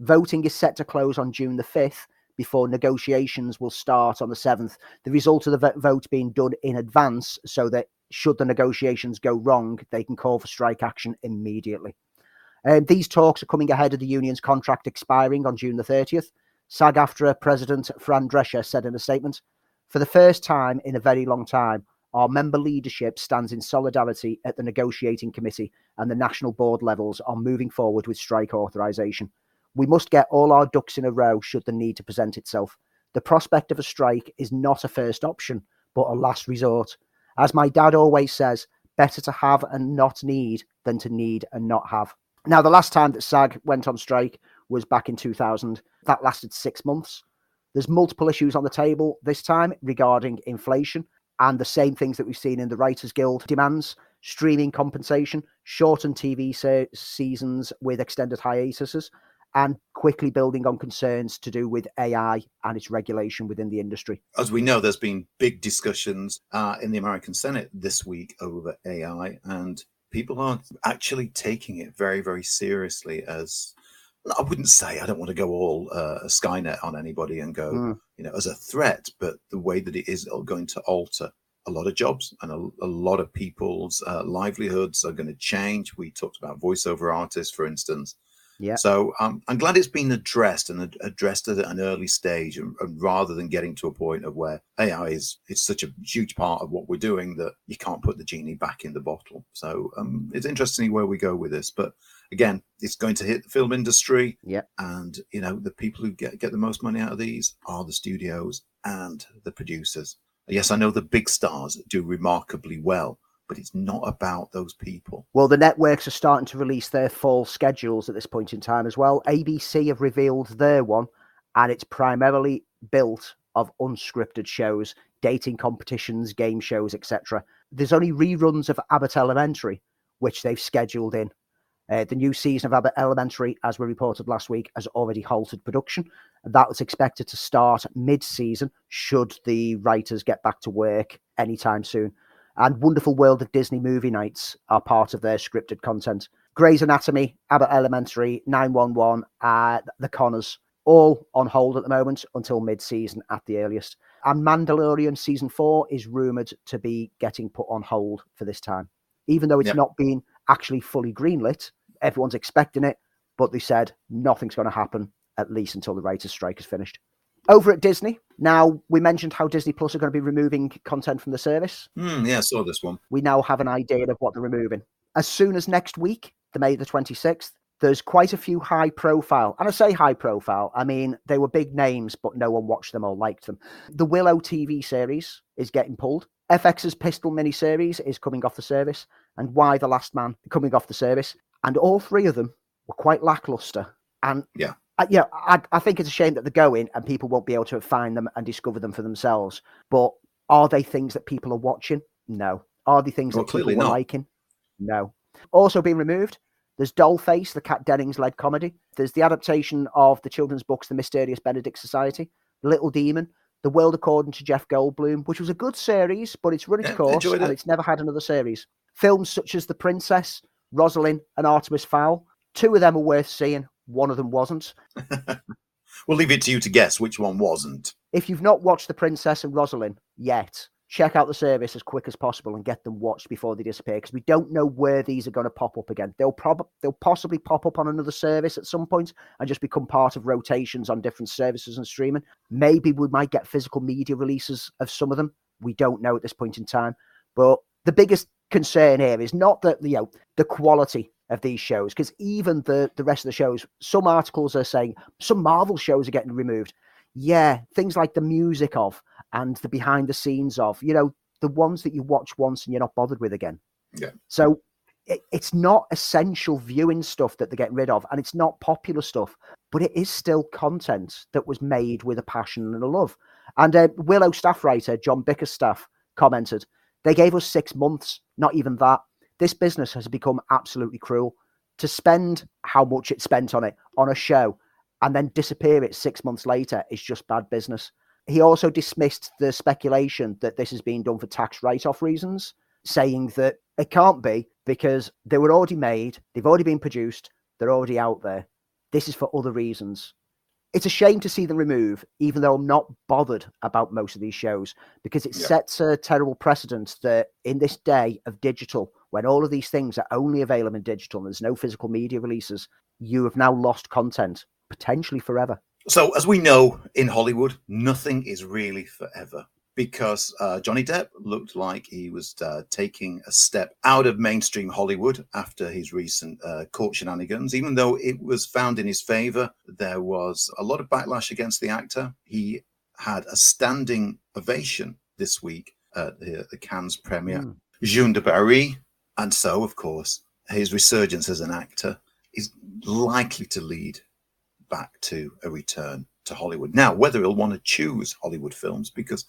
Voting is set to close on June the 5th before negotiations will start on the 7th. The result of the vote being done in advance so that should the negotiations go wrong, they can call for strike action immediately. Um, these talks are coming ahead of the union's contract expiring on June the 30th. SAG AFTRA President Fran Drescher said in a statement For the first time in a very long time, our member leadership stands in solidarity at the negotiating committee and the national board levels on moving forward with strike authorization. We must get all our ducks in a row should the need to present itself. The prospect of a strike is not a first option, but a last resort. As my dad always says, better to have and not need than to need and not have. Now, the last time that SAG went on strike was back in 2000. That lasted six months. There's multiple issues on the table this time regarding inflation and the same things that we've seen in the Writers Guild demands streaming compensation, shortened TV se- seasons with extended hiatuses, and quickly building on concerns to do with AI and its regulation within the industry. As we know, there's been big discussions uh, in the American Senate this week over AI, and people are actually taking it very, very seriously as I wouldn't say I don't want to go all uh, Skynet on anybody and go, mm. you know, as a threat, but the way that it is going to alter a lot of jobs and a, a lot of people's uh, livelihoods are going to change. We talked about voiceover artists, for instance. Yeah. So um, I'm glad it's been addressed and ad- addressed at an early stage, and, and, rather than getting to a point of where AI is it's such a huge part of what we're doing that you can't put the genie back in the bottle. So um, it's interesting where we go with this, but again, it's going to hit the film industry. Yeah. And you know the people who get get the most money out of these are the studios and the producers. Yes, I know the big stars do remarkably well, but it's not about those people. Well, the networks are starting to release their fall schedules at this point in time as well. ABC have revealed their one, and it's primarily built of unscripted shows, dating competitions, game shows, etc. There's only reruns of Abbott Elementary, which they've scheduled in. Uh, the new season of Abbott Elementary, as we reported last week, has already halted production. That was expected to start mid season, should the writers get back to work anytime soon. And Wonderful World of Disney movie nights are part of their scripted content. Grey's Anatomy, Abbott Elementary, 911, uh, The Connors, all on hold at the moment until mid season at the earliest. And Mandalorian season four is rumored to be getting put on hold for this time, even though it's not been actually fully greenlit. Everyone's expecting it, but they said nothing's going to happen at least until the writers' strike is finished. Over at Disney, now we mentioned how Disney Plus are going to be removing content from the service. Hmm, yeah, I saw this one. We now have an idea of what they're removing. As soon as next week, the May the 26th, there's quite a few high profile, and I say high profile, I mean they were big names, but no one watched them or liked them. The Willow TV series is getting pulled. FX's Pistol miniseries is coming off the service, and Y the Last Man coming off the service. And all three of them were quite lackluster. And Yeah. I, yeah, I, I think it's a shame that they're going and people won't be able to find them and discover them for themselves. But are they things that people are watching? No. Are they things Well, that people not. liking? No. Also being removed, there's Dollface, the Kat Dennings led comedy. There's the adaptation of the children's books, The Mysterious Benedict Society, Little Demon, The World According to Jeff Goldblum, which was a good series, but it's run its Yeah, course enjoyed and it's never had another series. Films such as The Princess, Rosaline, and Artemis Fowl, two of them are worth seeing. One of them wasn't. [LAUGHS] We'll leave it to you to guess which one wasn't. If you've not watched The Princess and Rosaline yet, check out the service as quick as possible and get them watched before they disappear because we don't know where these are going to pop up again. They'll prob- they'll possibly pop up on another service at some point and just become part of rotations on different services and streaming. Maybe we might get physical media releases of some of them. We don't know at this point in time. But the biggest concern here is not that you know the quality of these shows because even the the rest of the shows, some articles are saying some Marvel shows are getting removed. Yeah, things like the music of and the behind the scenes of, you know, the ones that you watch once and you're not bothered with again. Yeah. So it, it's not essential viewing stuff that they're getting rid of, and it's not popular stuff, but it is still content that was made with a passion and a love. And uh, Willow staff writer John Bickerstaff commented, "They gave us six months, not even that. This business has become absolutely cruel. To spend how much it spent on it on a show." And then disappear it six months later is just bad business. He also dismissed the speculation that this is being done for tax write off reasons, saying that it can't be because they were already made, they've already been produced, they're already out there. This is for other reasons. It's a shame to see them remove, even though I'm not bothered about most of these shows, because it Yeah. sets a terrible precedent that in this day of digital, when all of these things are only available in digital and there's no physical media releases, you have now lost content, potentially forever. So, as we know in Hollywood, nothing is really forever because uh, Johnny Depp looked like he was uh, taking a step out of mainstream Hollywood after his recent uh, court shenanigans. Even though it was found in his favor, there was a lot of backlash against the actor. He had a standing ovation this week at the, the Cannes premiere. Mm. Jeanne du Barry. And so, of course, his resurgence as an actor is likely to lead back to a return to Hollywood. Now, whether he'll want to choose Hollywood films, because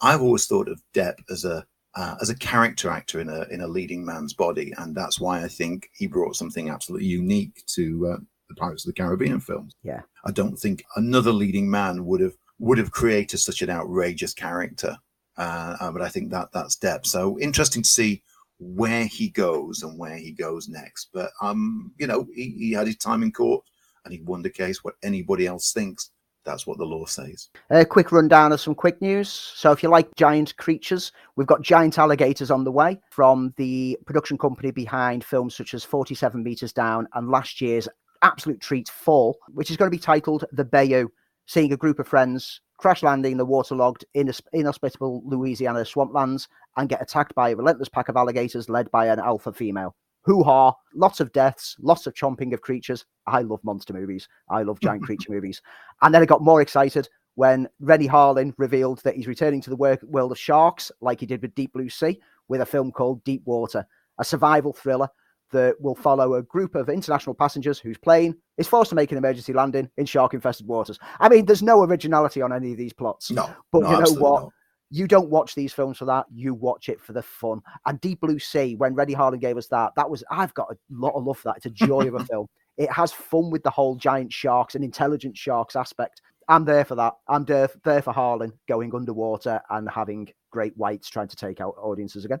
I've always thought of Depp as a uh, as a character actor in a in a leading man's body, and that's why I think he brought something absolutely unique to uh, the Pirates of the Caribbean films. Yeah. I don't think another leading man would have would have created such an outrageous character. Uh, uh, but I think that that's Depp. So interesting to see where he goes and where he goes next. But um, you know, he, he had his time in court and he won the case. What anybody else thinks, that's what the law says. A quick rundown of some quick news. So, if you like giant creatures, we've got giant alligators on the way from the production company behind films such as 47 Meters Down and last year's absolute treat Fall, which is going to be titled The Bayou, seeing a group of friends crash landing in the waterlogged, inhospitable Louisiana swamplands and get attacked by a relentless pack of alligators led by an alpha female. Hoo ha! Lots of deaths, lots of chomping of creatures. I love monster movies. I love giant [LAUGHS] creature movies. And then I got more excited when Renny Harlin revealed that he's returning to the world of sharks, like he did with Deep Blue Sea, with a film called Deep Water, a survival thriller that will follow a group of international passengers whose plane is forced to make an emergency landing in shark infested waters. I mean, there's no originality on any of these plots. No. But no, you know what? not. You don't watch these films for that. You watch it for the fun. And Deep Blue Sea, when Renny Harlin gave us that, that was, I've got a lot of love for that. It's a joy of a [LAUGHS] film. It has fun with the whole giant sharks and intelligent sharks aspect. I'm there for that. I'm there, there for Harlan going underwater and having great whites trying to take out audiences again.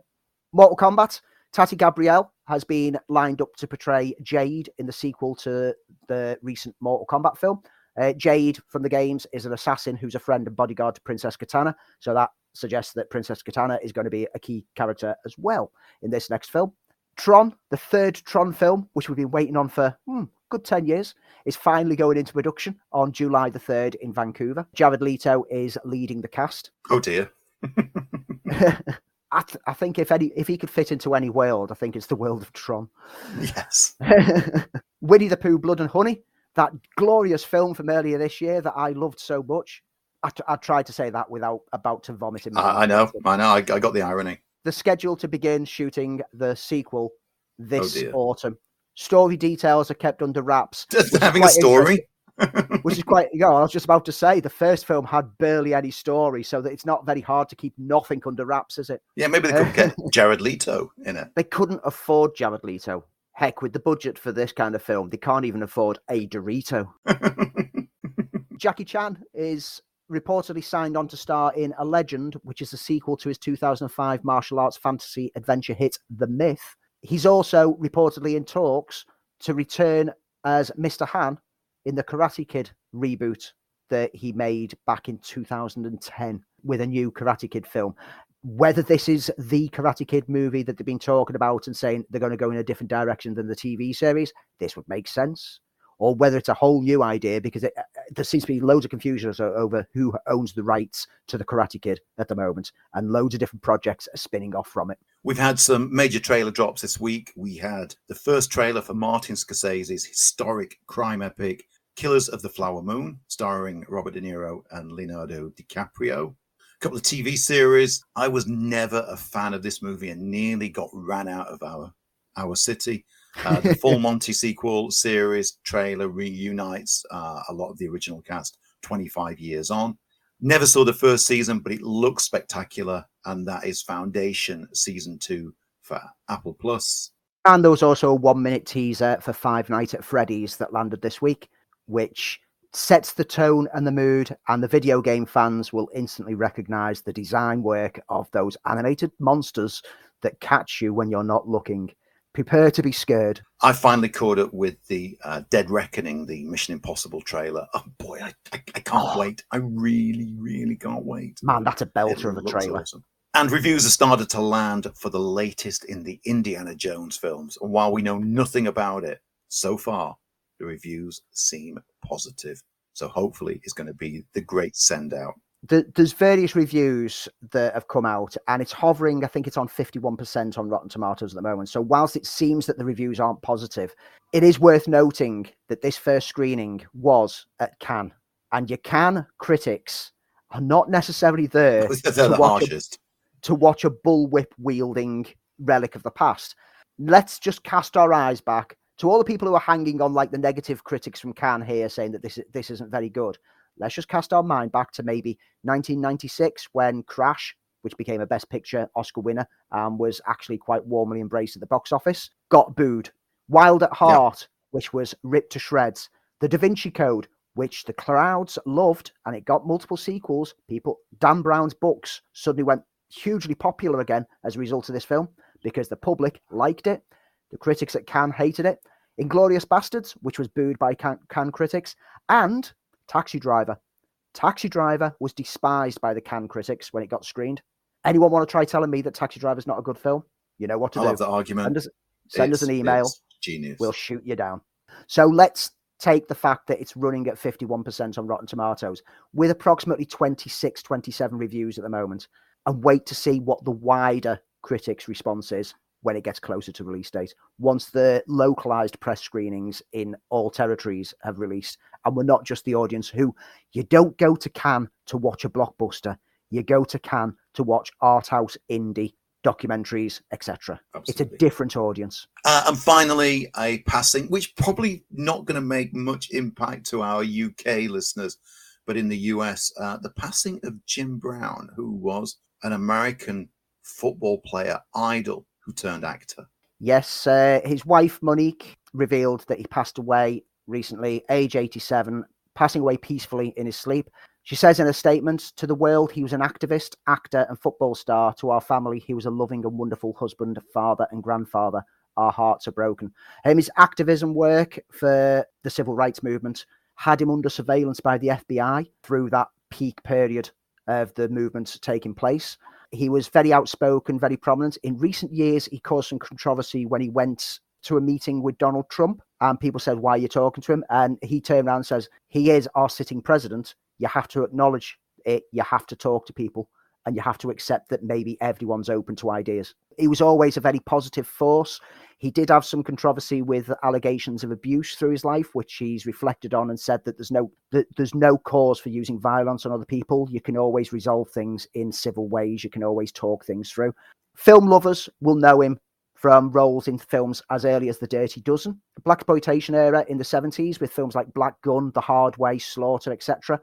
Mortal Kombat, Tati Gabrielle has been lined up to portray Jade in the sequel to the recent Mortal Kombat film. Uh, Jade from the games is an assassin who's a friend and bodyguard to Princess Kitana. So that suggests that Princess Kitana is going to be a key character as well in this next film. Tron, the third Tron film, which we've been waiting on for hmm, good 10 years, is finally going into production on July the 3rd in Vancouver. Jared Leto is leading the cast. Oh dear. [LAUGHS] I, th- I think if any if he could fit into any world, I think it's the world of Tron. Yes. [LAUGHS] Winnie the Pooh, Blood and Honey, that glorious film from earlier this year that I loved so much. I, t- I tried to say that without about to vomit in my I, I know. I know. I, I got the irony. The schedule to begin shooting the sequel this oh, dear. autumn. Story details are kept under wraps, [LAUGHS] Just having a story. [LAUGHS] which is quite. You know, I was just about to say the first film had barely any story, so that it's not very hard to keep nothing under wraps, is it? yeah, maybe they could get [LAUGHS] Jared Leto in it. They couldn't afford Jared Leto. Heck, with the budget for this kind of film, they can't even afford a Dorito. [LAUGHS] Jackie Chan is reportedly signed on to star in A Legend, which is a sequel to his 2005 martial arts fantasy adventure hit The Myth. He's also reportedly in talks to return as Mr. Han in the Karate Kid reboot that he made back in 2010 with a new Karate Kid film. Whether this is the Karate Kid movie that they've been talking about and saying they're going to go in a different direction than the TV series, this would make sense. Or whether it's a whole new idea because it, uh, there seems to be loads of confusion over who owns the rights to the Karate Kid at the moment, and loads of different projects are spinning off from it. We've had some major trailer drops this week. We had the first trailer for Martin Scorsese's historic crime epic, Killers of the Flower Moon, starring Robert De Niro and Leonardo DiCaprio. A couple of TV series. I was never a fan of this movie and nearly got ran out of our our city. Uh, the Full [LAUGHS] Monty sequel series trailer reunites uh, a lot of the original cast 25 years on. Never saw the first season, but it looks spectacular, and that is Foundation season two for Apple Plus. And there was also a one minute teaser for Five Nights at Freddy's that landed this week, which sets the tone and the mood, and the video game fans will instantly recognize the design work of those animated monsters that catch you when you're not looking. Prepare to be scared. I finally caught up with the uh, Dead Reckoning, the Mission Impossible trailer. Oh boy, I, I, I can't Oh. wait! I really, really can't wait. Man, that's a It belter of a trailer. awesome. And reviews have started to land for the latest in the Indiana Jones films. And while we know nothing about it so far, the reviews seem positive. So hopefully, it's going to be the great send out. Th- There's various reviews that have come out, and it's hovering. I think it's on 51% on Rotten Tomatoes at the moment. So, whilst it seems that the reviews aren't positive, it is worth noting that this first screening was at Cannes, and your Cannes critics are not necessarily there [LAUGHS] to the watch a to watch a bullwhip wielding relic of the past. Let's just cast our eyes back to all the people who are hanging on like the negative critics from Cannes here saying that this this isn't very good. Let's just cast our mind back to maybe 1996 when Crash, which became a Best Picture Oscar winner, um, was actually quite warmly embraced at the box office, got booed. Wild at Heart, which was ripped to shreds. The Da Vinci Code, which the crowds loved, and it got multiple sequels. People, Dan Brown's books suddenly went hugely popular again as a result of this film because the public liked it. The critics at Cannes hated it. Inglourious Basterds, which was booed by Cannes, Cannes critics, and Taxi Driver. Taxi Driver was despised by the Cannes critics when it got screened. Anyone want to try telling me that Taxi Driver is not a good film? You know what to I do. love that argument. Send us, send us an email. Genius. We'll shoot you down. So let's take the fact that it's running at 51% on Rotten Tomatoes with approximately 26, 27 reviews at the moment and wait to see what the wider critics' response is when it gets closer to release date. Once the localized press screenings in all territories have released, and we're not just the audience who you don't go to Cannes to watch a blockbuster, you go to Cannes to watch art house indie documentaries, etc. It's a different audience. Uh, and finally, a passing, which probably not going to make much impact to our UK listeners, but in the US, uh, the passing of Jim Brown, who was an American football player idol who turned actor. Yes, uh, his wife Monique revealed that he passed away recently, age 87, passing away peacefully in his sleep. She says in a statement to the world, he was an activist, actor, and football star. To our family, he was a loving and wonderful husband, father, and grandfather. Our hearts are broken. Um, his activism work for the civil rights movement had him under surveillance by the FBI through that peak period of the movement taking place. He was very outspoken, very prominent. In recent years, he caused some controversy when he went to a meeting with Donald Trump, and people said, Why are you talking to him? And he turned around and says, He is our sitting president. You have to acknowledge it. You have to talk to people, and you have to accept that maybe everyone's open to ideas. He was always a very positive force. He did have some controversy with allegations of abuse through his life, which he's reflected on and said that there's no that there's no cause for using violence on other people. You can always resolve things in civil ways. You can always talk things through. Film lovers will know him from roles in films as early as The Dirty Dozen, the black exploitation era in the 70s with films like Black Gunn, The Hard Way, Slaughter, etc.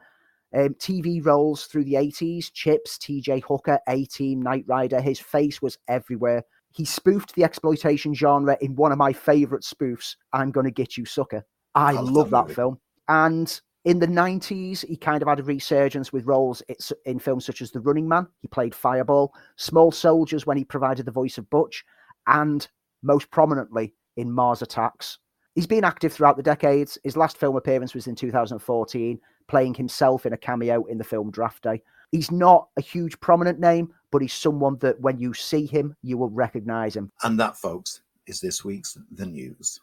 Um, TV roles through the 80s, Chips, TJ Hooker, A Team, Knight Rider. His face was everywhere. He spoofed the exploitation genre in one of my favorite spoofs, I'm Gonna Get You Sucker. I, I love love that that, film. And in the 90s, he kind of had a resurgence with roles in films such as The Running Man. He played Fireball, Small Soldiers when he provided the voice of Butch, and most prominently in Mars Attacks. He's been active throughout the decades. His last film appearance was in 2014, playing himself in a cameo in the film Draft Day. He's not a huge prominent name, but he's someone that when you see him, you will recognize him. And that, folks, is this week's The News.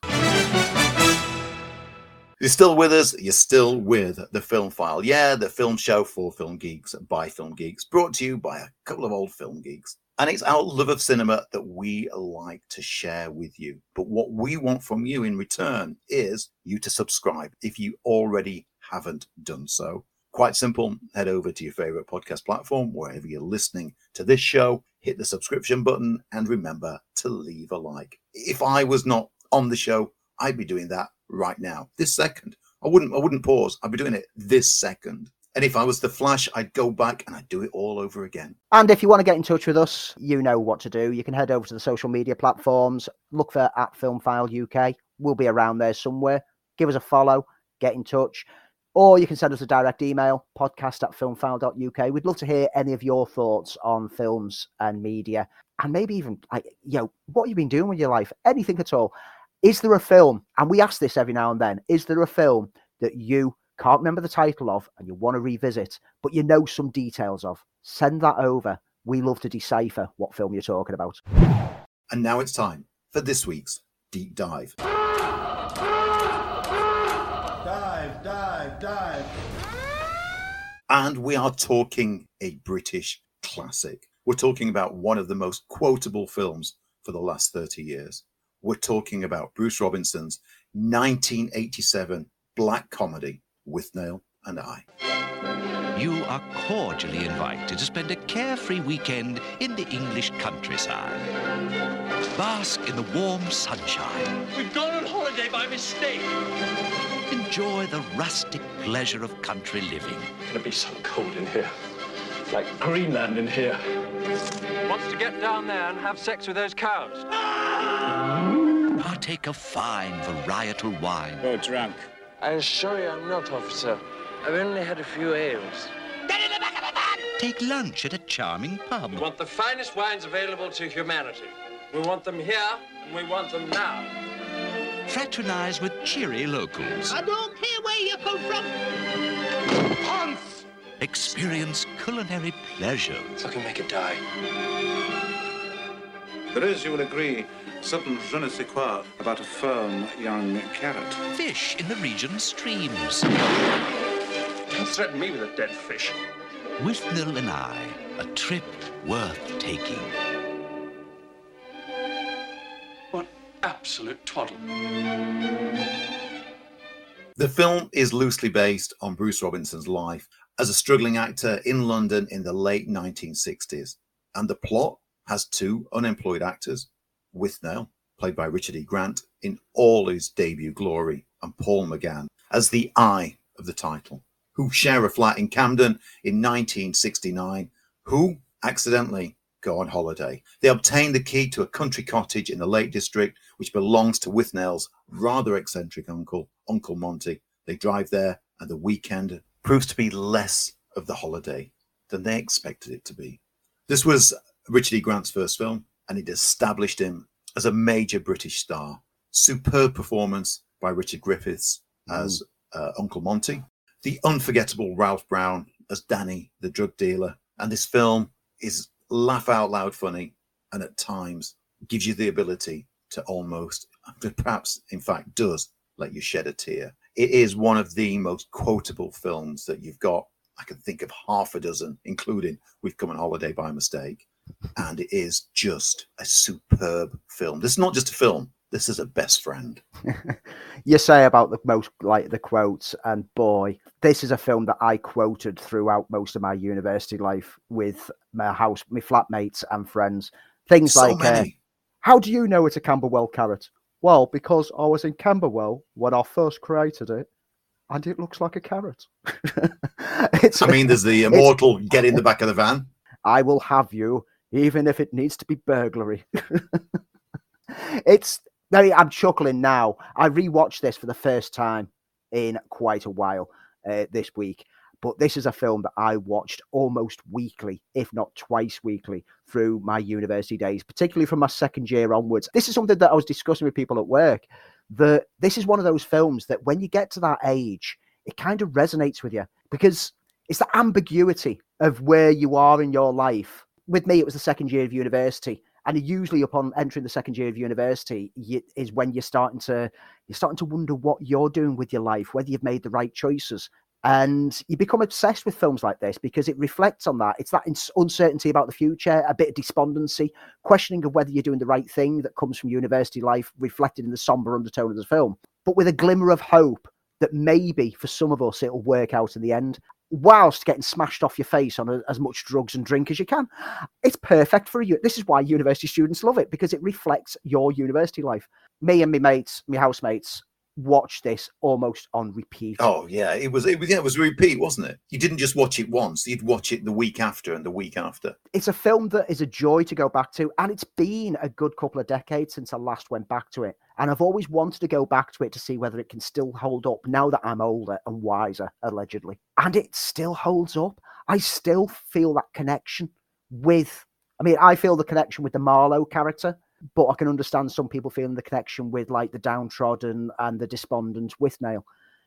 You're still with us. You're still with the Film File. Yeah, the film show for film geeks by film geeks, brought to you by a couple of old film geeks. And it's our love of cinema that we like to share with you. But what we want from you in return is you to subscribe if you already haven't done so. Quite simple. Head over to your favorite podcast platform, wherever you're listening to this show, hit the subscription button, and remember to leave a like. If I was not on the show, I'd be doing that right now, this second. I wouldn't I wouldn't pause. I'd be doing it this second. And if I was the Flash, I'd go back and I'd do it all over again. And if you want to get in touch with us, you know what to do. You can head over to the social media platforms, look for at Film File UK. We'll be around there somewhere. Give us a follow, get in touch. Or you can send us a direct email, podcast at filmfile.uk. We'd love to hear any of your thoughts on films and media. And maybe even, like, you know, what you've been doing with your life? Anything at all. Is there a film, and we ask this every now and then, is there a film that you can't remember the title of and you want to revisit, but you know some details of? Send that over. We love to decipher what film you're talking about. And now it's time for this week's deep dive. Dive, dive, dive. And we are talking a British classic. We're talking about one of the most quotable films for the last 30 years. We're talking about Bruce Robinson's 1987 black comedy, Withnail and I. You are cordially invited to spend a carefree weekend in the English countryside. Bask in the warm sunshine. We've gone on holiday by mistake. Enjoy the rustic pleasure of country living. It's gonna be so cold in here. Like Greenland in here. Wants to get down there and have sex with those cows. Partake of fine varietal wine. Oh, drunk. I assure you I'm not, officer. I've only had a few ales. Take lunch at a charming pub. We want the finest wines available to humanity. We want them here, and we want them now. Fraternize with cheery locals. I don't care where you come from. Hans! Experience culinary pleasure. pleasures. can make it die. There is, you will agree, certain je ne sais quoi about a firm young carrot. Fish in the region's streams. Don't threaten me with a dead fish. With Withnail and I, a trip worth taking. Absolute twaddle. The film is loosely based on Bruce Robinson's life as a struggling actor in London in the late 1960s. And the plot has two unemployed actors, Withnail, played by Richard E. Grant, in all his debut glory, and Paul McGann as the I of the title, who share a flat in Camden in 1969, who accidentally go on holiday. They obtain the key to a country cottage in the Lake District, which belongs to Withnail's rather eccentric uncle, Uncle Monty. They drive there, and the weekend proves to be less of the holiday than they expected it to be. This was Richard E. Grant's first film, and it established him as a major British star. Superb performance by Richard Griffiths as uh, Uncle Monty, the unforgettable Ralph Brown as Danny, the drug dealer. And this film is laugh out loud funny and at times gives you the ability to almost, perhaps in fact does, let you shed a tear. It is one of the most quotable films that you've got. I can think of half a dozen, including We've Come on Holiday by Mistake. And it is just a superb film. This is not just a film, this is a best friend. [LAUGHS] you say about the most like the quotes, and boy, this is a film that I quoted throughout most of my university life with my house, my flatmates, and friends. Things So like, uh. "How do you know it's a Camberwell carrot?" Well, because I was in Camberwell when I first created it, and it looks like a carrot. [LAUGHS] it's, I mean, there's the immortal get in the back of the van. I will have you, even if it needs to be burglary. [LAUGHS] it's very, I'm chuckling now. I rewatched this for the first time in quite a while uh, this week. But this is a film that I watched almost weekly, if not twice weekly, through my university days, particularly from my second year onwards. This is something that I was discussing with people at work. That this is one of those films that when you get to that age, it kind of resonates with you because it's the ambiguity of where you are in your life. With me, it was the second year of university, and usually upon entering the second year of university you, is when you're starting to you're starting to wonder what you're doing with your life, whether you've made the right choices, and you become obsessed with films like this because it reflects on that. It's that uncertainty about the future, a bit of despondency, questioning of whether you're doing the right thing that comes from university life, reflected in the somber undertone of the film, but with a glimmer of hope that maybe for some of us it'll work out in the end whilst getting smashed off your face on a, as much drugs and drink as you can. It's perfect for you. This is why university students love it because it reflects your university life. Me and my mates, my housemates, watch this almost on repeat. Oh yeah, it was. It was. Yeah, it was a repeat, wasn't it? You didn't just watch it once. You'd watch it the week after and the week after. It's a film that is a joy to go back to, and it's been a good couple of decades since I last went back to it. And I've always wanted to go back to it to see whether it can still hold up now that I'm older and wiser, allegedly. And it still holds up. I still feel that connection with. I mean, I feel the connection with the Marlowe character but I can understand some people feeling the connection with like the downtrodden and the despondent Withnail.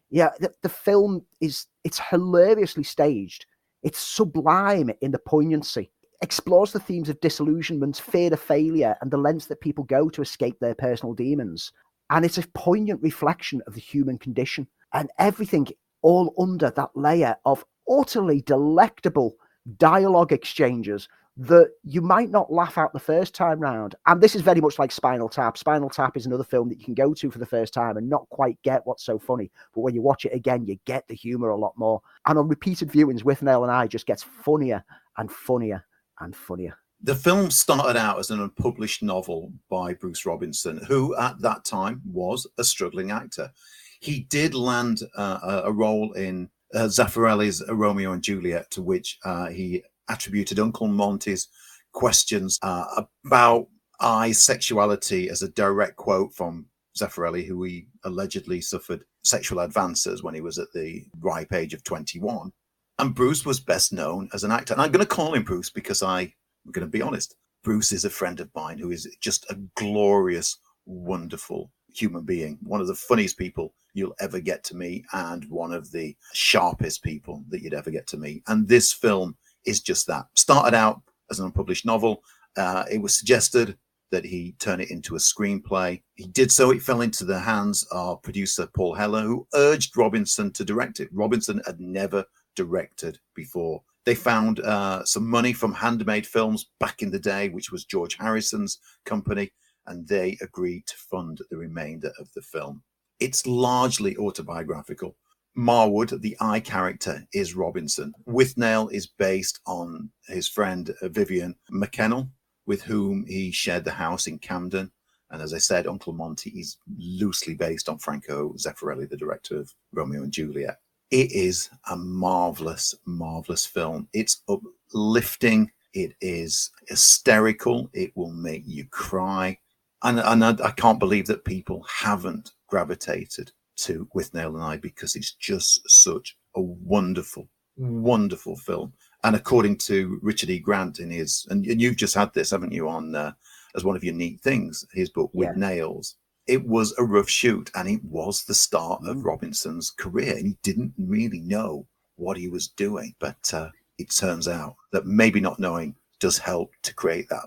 Yeah, the, the film is it's hilariously staged. It's sublime in the poignancy. Explores the themes of disillusionment, fear of failure, and the lengths that people go to escape their personal demons. And it's a poignant reflection of the human condition and everything all under that layer of utterly delectable dialogue exchanges that you might not laugh out the first time round. And this is very much like Spinal Tap. Spinal Tap is another film that you can go to for the first time and not quite get what's so funny. But when you watch it again, you get the humor a lot more. And on repeated viewings Withnail and I, just gets funnier and funnier and funnier. The film started out as an unpublished novel by Bruce Robinson, who at that time was a struggling actor. He did land uh, a- role in uh, Zeffirelli's Romeo and Juliet, to which uh, he attributed Uncle Monty's questions uh, about I sexuality as a direct quote from Zeffirelli, who he allegedly suffered sexual advances when he was at the ripe age of 21. And Bruce was best known as an actor. And I'm going to call him Bruce because I, I'm going to be honest. Bruce is a friend of mine who is just a glorious, wonderful human being, one of the funniest people you'll ever get to meet, and one of the sharpest people that you'd ever get to meet. And this film is just that. Started out as an unpublished novel. Uh, it was suggested that he turn it into a screenplay. He did so. It fell into the hands of producer Paul Heller, who urged Robinson to direct it. Robinson had never directed before. They found uh, some money from Handmade Films back in the day, which was George Harrison's company, and they agreed to fund the remainder of the film. It's largely autobiographical. Marwood, the I character, is Robinson. Withnail is based on his friend uh, Vivian MacKerrell, with whom he shared the house in Camden. And as I said, Uncle Monty is loosely based on Franco Zeffirelli, the director of Romeo and Juliet. It is a marvelous, marvelous film. It's uplifting. It is hysterical. It will make you cry. And, and I, I can't believe that people haven't gravitated to Withnail and I because it's just such a wonderful, wonderful film. And according to Richard E. Grant in his, and, and you've just had this, haven't you, on uh, as one of your neat things, his book with nails. It was a rough shoot, and it was the start Mm. of Robinson's career. And he didn't really know what he was doing, but uh, it turns out that maybe not knowing does help to create that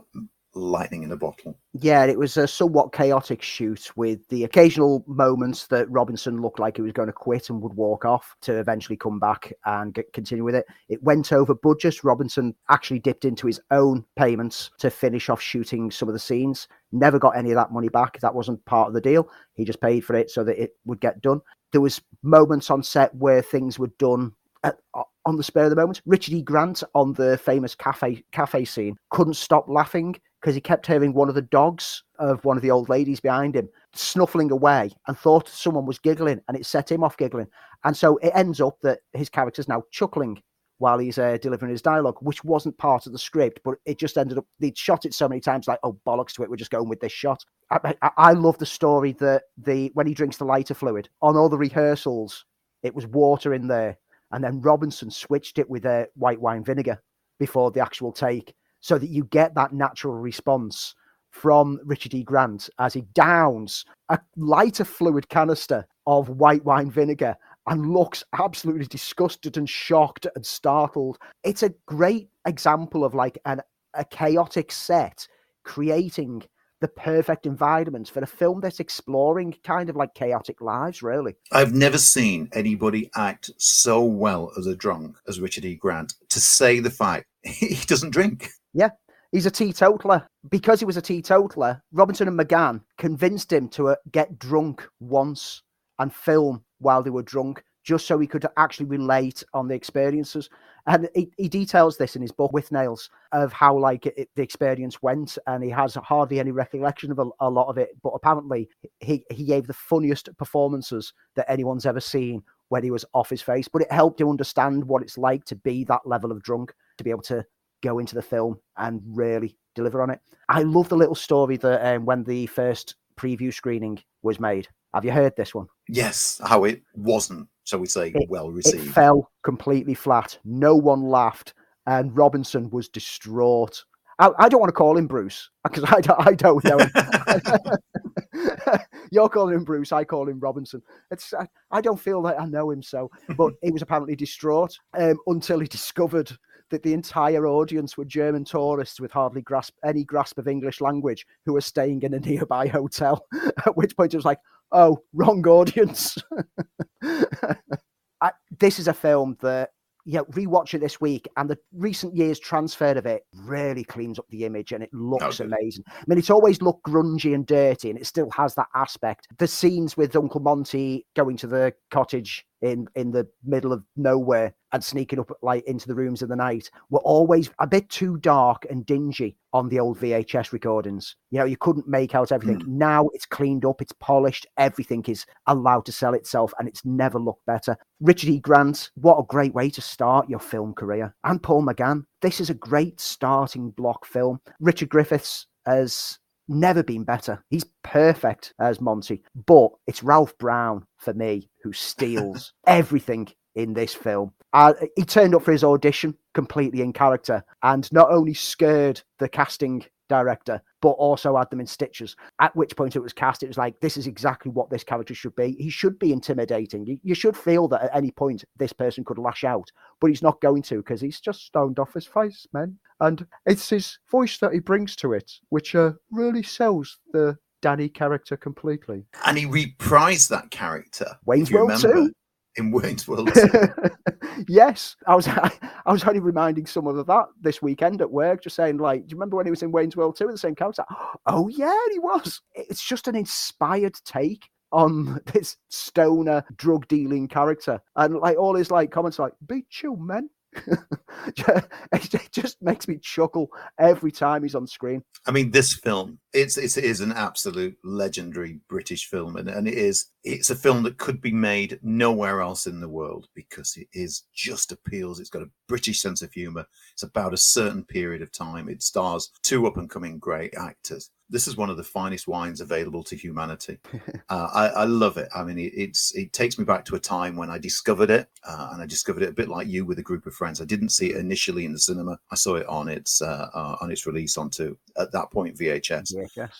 lightning in a bottle. Yeah, it was a somewhat chaotic shoot with the occasional moments that Robinson looked like he was going to quit and would walk off to eventually come back and get, continue with it. It went over budget. Robinson actually dipped into his own payments to finish off shooting some of the scenes. Never got any of that money back. That wasn't part of the deal. He just paid for it so that it would get done. There was moments on set where things were done at, on the spur of the moment. Richard E. Grant on the famous cafe cafe scene couldn't stop laughing because he kept hearing one of the dogs of one of the old ladies behind him snuffling away and thought someone was giggling and it set him off giggling. And so it ends up that his character's now chuckling while he's uh, delivering his dialogue, which wasn't part of the script, but it just ended up, they'd shot it so many times, like, oh, bollocks to it, we're just going with this shot. I, I, I love the story that the when he drinks the lighter fluid on all the rehearsals, it was water in there. And then Robinson switched it with uh, white wine vinegar before the actual take so that you get that natural response from Richard E. Grant as he downs a lighter fluid canister of white wine vinegar and looks absolutely disgusted and shocked and startled. It's a great example of like an, a chaotic set creating the perfect environment for a film that's exploring kind of like chaotic lives, really. I've never seen anybody act so well as a drunk as Richard E. Grant to say the fact [LAUGHS] he doesn't drink. Yeah, he's a teetotaler. Because he was a teetotaler, Robinson and McGann convinced him to uh, get drunk once and film while they were drunk, just so he could actually relate on the experiences. And he, he details this in his book with nails of how like it, the experience went, and he has hardly any recollection of a, a lot of it. But apparently, he he gave the funniest performances that anyone's ever seen when he was off his face. But it helped him understand what it's like to be that level of drunk, to be able to go into the film and really deliver on it. I love the little story that um, when the first preview screening was made. Have you heard this one? Yes, how it wasn't, shall we say, It- well received. It fell completely flat. No one laughed, and Robinson was distraught. I, I don't want to call him Bruce because I don't, I don't know him. [LAUGHS] You're calling him Bruce. I call him Robinson. It's I, I don't feel like I know him so, but [LAUGHS] he was apparently distraught um, until he discovered that the entire audience were German tourists with hardly grasp any grasp of English language who were staying in a nearby [LAUGHS] hotel. At which point it was like, oh, wrong audience. [LAUGHS] I, this is a film that yeah, rewatch it this week, and the recent years transfer of it really cleans up the image, and it looks Okay. amazing. I mean, it's always looked grungy and dirty, and it still has that aspect. The scenes with Uncle Monty going to the cottage in in the middle of nowhere and sneaking up like into the rooms in the night were always a bit too dark and dingy on the old VHS recordings. You know, you couldn't make out everything. Hmm. Now it's cleaned up, it's polished, everything is allowed to sell itself, and it's never looked better. Richard E. Grant, what a great way to start your film career. And Paul McGann, this is a great starting block film. Richard Griffiths has never been better. He's perfect as Monty, but it's Ralph Brown for me who steals [LAUGHS] everything in this film. Uh, he turned up for his audition completely in character and not only scared the casting director, but also had them in stitches. At which point it was cast, it was like, this is exactly what this character should be. He should be intimidating. You, should feel that at any point this person could lash out, but he's not going to because he's just stoned off his face, man. And it's his voice that he brings to it, which uh, really sells the Danny character completely. and he reprised that character. Wayne's World remember, 2. In Wayne's [LAUGHS] World 2. yes, I was [LAUGHS] I, was only reminding someone of that this weekend at work, just saying like, do you remember when he was in Wayne's World 2 with the same character? [GASPS] Oh yeah, he was. It's just an inspired take on [LAUGHS] this stoner drug dealing character, and like all his like comments like, "Be chill, man." it just makes me chuckle every time he's on screen. I mean, this film it's, it's it is an absolute legendary British film, and, and it is it's a film that could be made nowhere else in the world because it is just appeals. It's got a British sense of humour. It's about a certain period of time. It stars two up and coming great actors this is one of the finest wines available to humanity. [LAUGHS] Uh, I, I, love it. I mean, it, it's it takes me back to a time when I discovered it, uh, and I discovered it a bit like you with a group of friends. I didn't see it initially in the cinema. I saw it on its uh, uh on its release onto at that point VHS,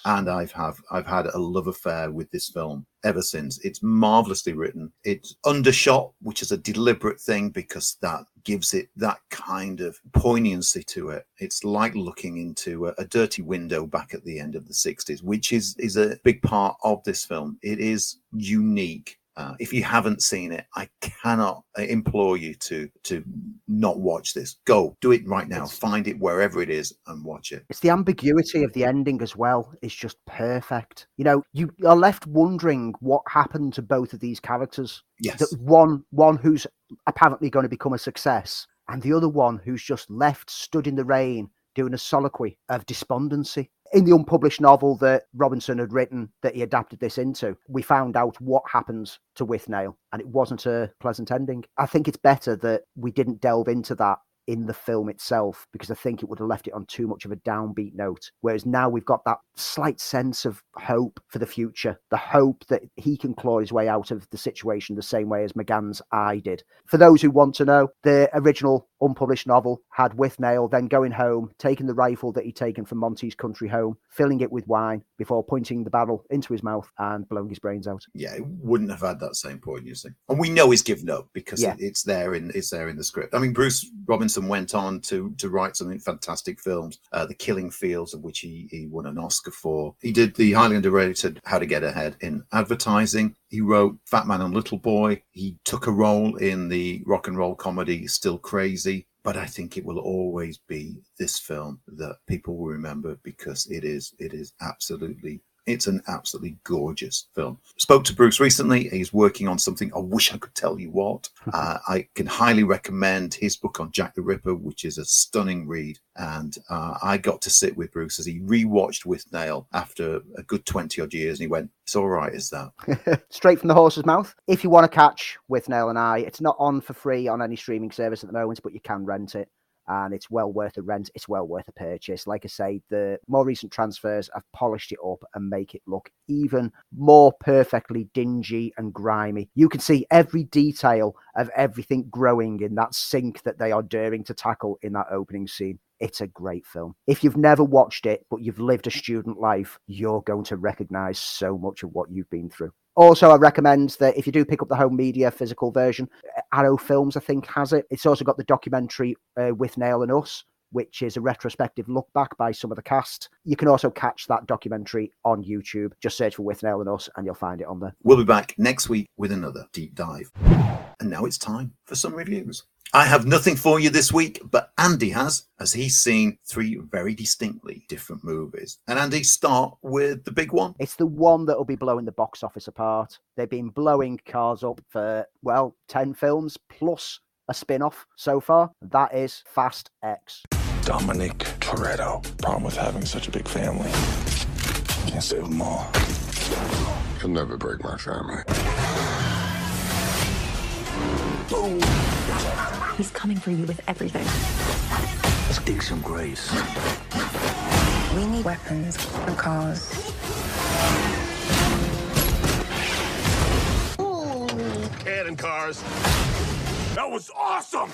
And I've have I've had a love affair with this film ever since. It's marvelously written. It's undershot, which is a deliberate thing because that gives it that kind of poignancy to it. It's like looking into a, a, dirty window back at the end of the 60s, which is is a big part of this film. It is unique uh, if you haven't seen it, I cannot implore you to to not watch this. Go do it right now. It's, Find it wherever it is and watch it. It's the ambiguity of the ending as well. It's just perfect. You know, you are left wondering what happened to both of these characters. Yes, the one one who's apparently going to become a success, and the other one who's just left stood in the rain doing a soliloquy of despondency in the unpublished novel that Robinson had written that he adapted this into, we found out what happens to Withnail, and it wasn't a pleasant ending. I think it's better that we didn't delve into that in the film itself because I think it would have left it on too much of a downbeat note. Whereas now we've got that slight sense of hope for the future, the hope that he can claw his way out of the situation the same way as McGann's I did. For those who want to know, the original unpublished novel had Withnail, then going home, taking the rifle that he'd taken from Monty's country home, filling it with wine before pointing the barrel into his mouth and blowing his brains out. Yeah, it wouldn't have had that same point, you see. And we know he's given up because yeah. it's there in it's there in the script. I mean, Bruce Robinson went on to to write some fantastic films, uh, The Killing Fields, of which he, he won an Oscar for. He did the highly underrated How to Get Ahead in Advertising. He wrote Fat Man and Little Boy. He took a role in the rock and roll comedy Still Crazy. But I think it will always be this film that people will remember because it is it is absolutely it's an absolutely gorgeous film. Spoke to Bruce recently. He's working on something. I wish I could tell you what. [LAUGHS] Uh, I can highly recommend his book on Jack the Ripper, which is a stunning read. And uh, I got to sit with Bruce as he rewatched Withnail after a good 20 odd years. And he went, It's all right, is that? [LAUGHS] Straight from the horse's mouth. If you want to catch Withnail and I, it's not on for free on any streaming service at the moment, but you can rent it and it's well worth a rent. It's well worth a purchase. Like I say, the more recent transfers have polished it up and make it look even more perfectly dingy and grimy. You can see every detail of everything growing in that sink that they are daring to tackle in that opening scene. It's a great film. If you've never watched it, but you've lived a student life, you're going to recognize so much of what you've been through. Also, I recommend that if you do pick up the home media physical version, Arrow Films, I think, has it. It's also got the documentary uh, Withnail and Us, which is a retrospective look back by some of the cast. You can also catch that documentary on YouTube. Just search for Withnail and Us and you'll find it on there. We'll be back next week with another deep dive. And now it's time for some reviews. I have nothing for you this week, but Andy has, as he's seen three very distinctly different movies. And Andy, start with the big one. It's the one that will be blowing the box office apart. They've been blowing cars up for, well, 10 films plus a spin off so far. That is Fast X. Dominic Toretto. Problem with having such a big family. Can't save them all. You'll never break my family. Boom. He's coming for you with everything. Let's dig some graves. We need weapons and cars. Ooh. Cannon cars. That was awesome!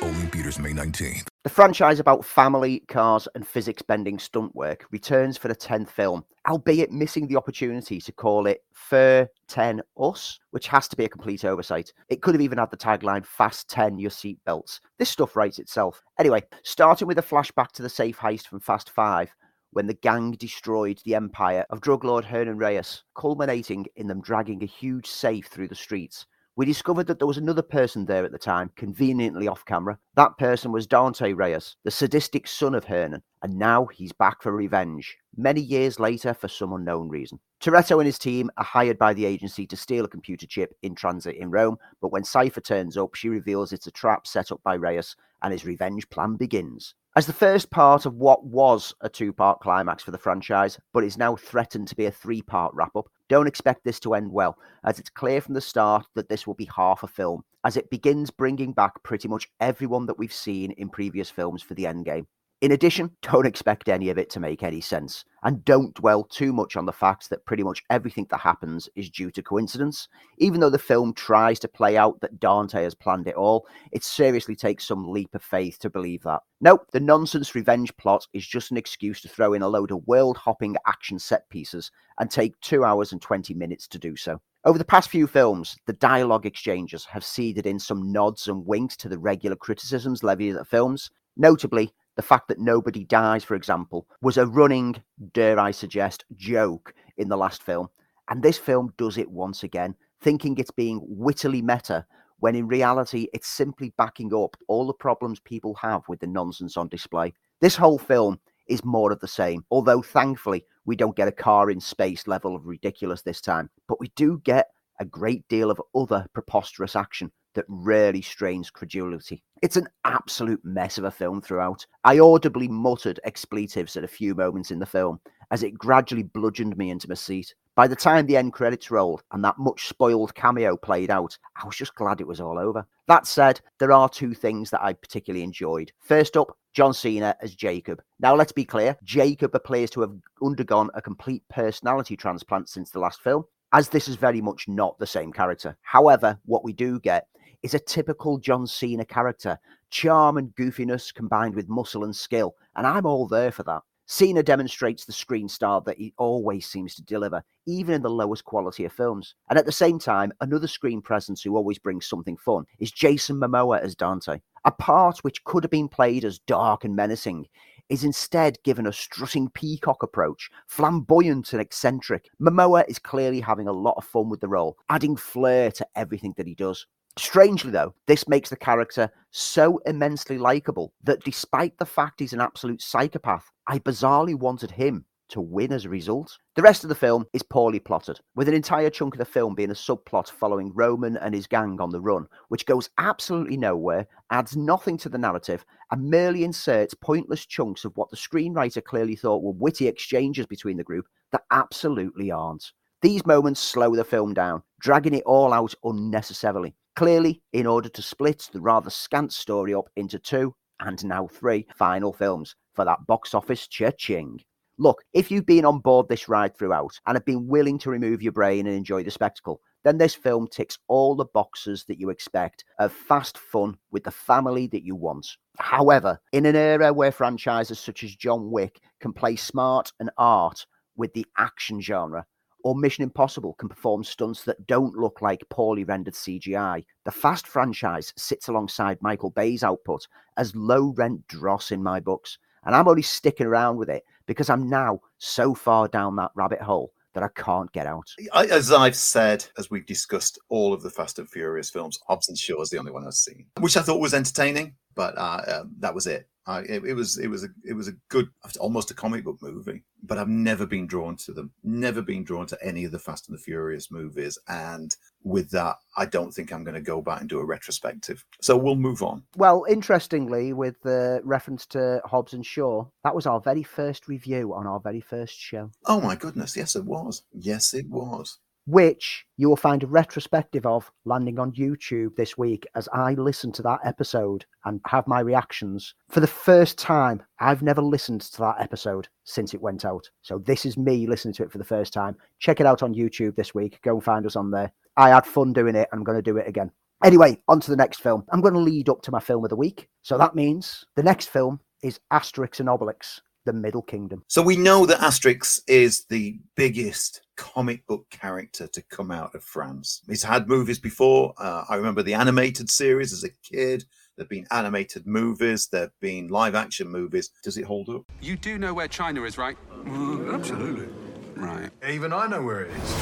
Only Peters, May 19th. The franchise about family, cars, and physics bending stunt work returns for the 10th film, albeit missing the opportunity to call it Fur 10 Us, which has to be a complete oversight. It could have even had the tagline Fast 10 Your Seatbelts. This stuff writes itself. Anyway, starting with a flashback to the safe heist from Fast 5, when the gang destroyed the empire of drug lord Hernan Reyes, culminating in them dragging a huge safe through the streets we discovered that there was another person there at the time, conveniently off camera. That person was Dante Reyes, the sadistic son of Hernan, and now he's back for revenge, many years later for some unknown reason. Toretto and his team are hired by the agency to steal a computer chip in transit in Rome, but when Cypher turns up, she reveals it's a trap set up by Reyes, and his revenge plan begins. As the first part of what was a two part climax for the franchise, but is now threatened to be a three part wrap up, don't expect this to end well, as it's clear from the start that this will be half a film, as it begins bringing back pretty much everyone that we've seen in previous films for the endgame. In addition, don't expect any of it to make any sense, and don't dwell too much on the fact that pretty much everything that happens is due to coincidence. Even though the film tries to play out that Dante has planned it all, it seriously takes some leap of faith to believe that. Nope, the nonsense revenge plot is just an excuse to throw in a load of world hopping action set pieces and take 2 hours and 20 minutes to do so. Over the past few films, the dialogue exchanges have seeded in some nods and winks to the regular criticisms levied at films, notably the fact that nobody dies, for example, was a running, dare I suggest, joke in the last film. And this film does it once again, thinking it's being wittily meta, when in reality it's simply backing up all the problems people have with the nonsense on display. This whole film is more of the same, although thankfully we don't get a car in space level of ridiculous this time, but we do get a great deal of other preposterous action that really strains credulity. It's an absolute mess of a film throughout. I audibly muttered expletives at a few moments in the film as it gradually bludgeoned me into my seat. By the time the end credits rolled and that much spoiled cameo played out, I was just glad it was all over. That said, there are two things that I particularly enjoyed. First up, John Cena as Jacob. Now, let's be clear Jacob appears to have undergone a complete personality transplant since the last film, as this is very much not the same character. However, what we do get is a typical John Cena character charm and goofiness combined with muscle and skill, and I'm all there for that. Cena demonstrates the screen star that he always seems to deliver, even in the lowest quality of films. And at the same time, another screen presence who always brings something fun is Jason Momoa as Dante. A part which could have been played as dark and menacing is instead given a strutting peacock approach, flamboyant and eccentric. Momoa is clearly having a lot of fun with the role, adding flair to everything that he does. Strangely, though, this makes the character so immensely likable that despite the fact he's an absolute psychopath, I bizarrely wanted him to win as a result. The rest of the film is poorly plotted, with an entire chunk of the film being a subplot following Roman and his gang on the run, which goes absolutely nowhere, adds nothing to the narrative, and merely inserts pointless chunks of what the screenwriter clearly thought were witty exchanges between the group that absolutely aren't. These moments slow the film down, dragging it all out unnecessarily. Clearly, in order to split the rather scant story up into two, and now three, final films for that box office cha-ching. Look, if you've been on board this ride throughout and have been willing to remove your brain and enjoy the spectacle, then this film ticks all the boxes that you expect of fast fun with the family that you want. However, in an era where franchises such as John Wick can play smart and art with the action genre, or Mission Impossible can perform stunts that don't look like poorly rendered CGI. The Fast franchise sits alongside Michael Bay's output as low rent dross in my books, and I'm only sticking around with it because I'm now so far down that rabbit hole that I can't get out. As I've said, as we've discussed all of the Fast and Furious films, Hobbs and Shaw is the only one I've seen, which I thought was entertaining, but uh, um, that was it. I, it, it, was it was a it was a good almost a comic book movie, but I've never been drawn to them. Never been drawn to any of the Fast and the Furious movies, and with that, I don't think I'm going to go back and do a retrospective. So we'll move on. Well, interestingly, with the reference to Hobbs and Shaw, that was our very first review on our very first show. Oh my goodness! Yes, it was. Yes, it was which you will find a retrospective of landing on YouTube this week as I listen to that episode and have my reactions. For the first time, I've never listened to that episode since it went out. So this is me listening to it for the first time. Check it out on YouTube this week. Go and find us on there. I had fun doing it. I'm going to do it again. Anyway, on to the next film. I'm going to lead up to my film of the week. So that means the next film is Asterix and Obelix the Middle Kingdom. So we know that Asterix is the biggest comic book character to come out of France. He's had movies before. Uh, I remember the animated series as a kid. There've been animated movies. There've been live action movies. Does it hold up? You do know where China is, right? Uh, absolutely. Right. Even I know where it is.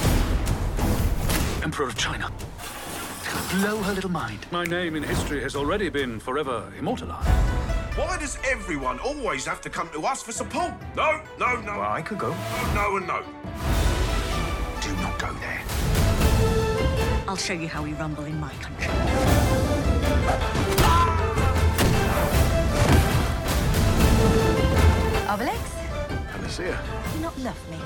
Emperor of China. Blow her little mind. My name in history has already been forever immortalized. Why does everyone always have to come to us for support? No, no, no. Well, I could go. No, no, and no. Do not go there. I'll show you how we rumble in my country. Obelix, Panacea. do you not love me?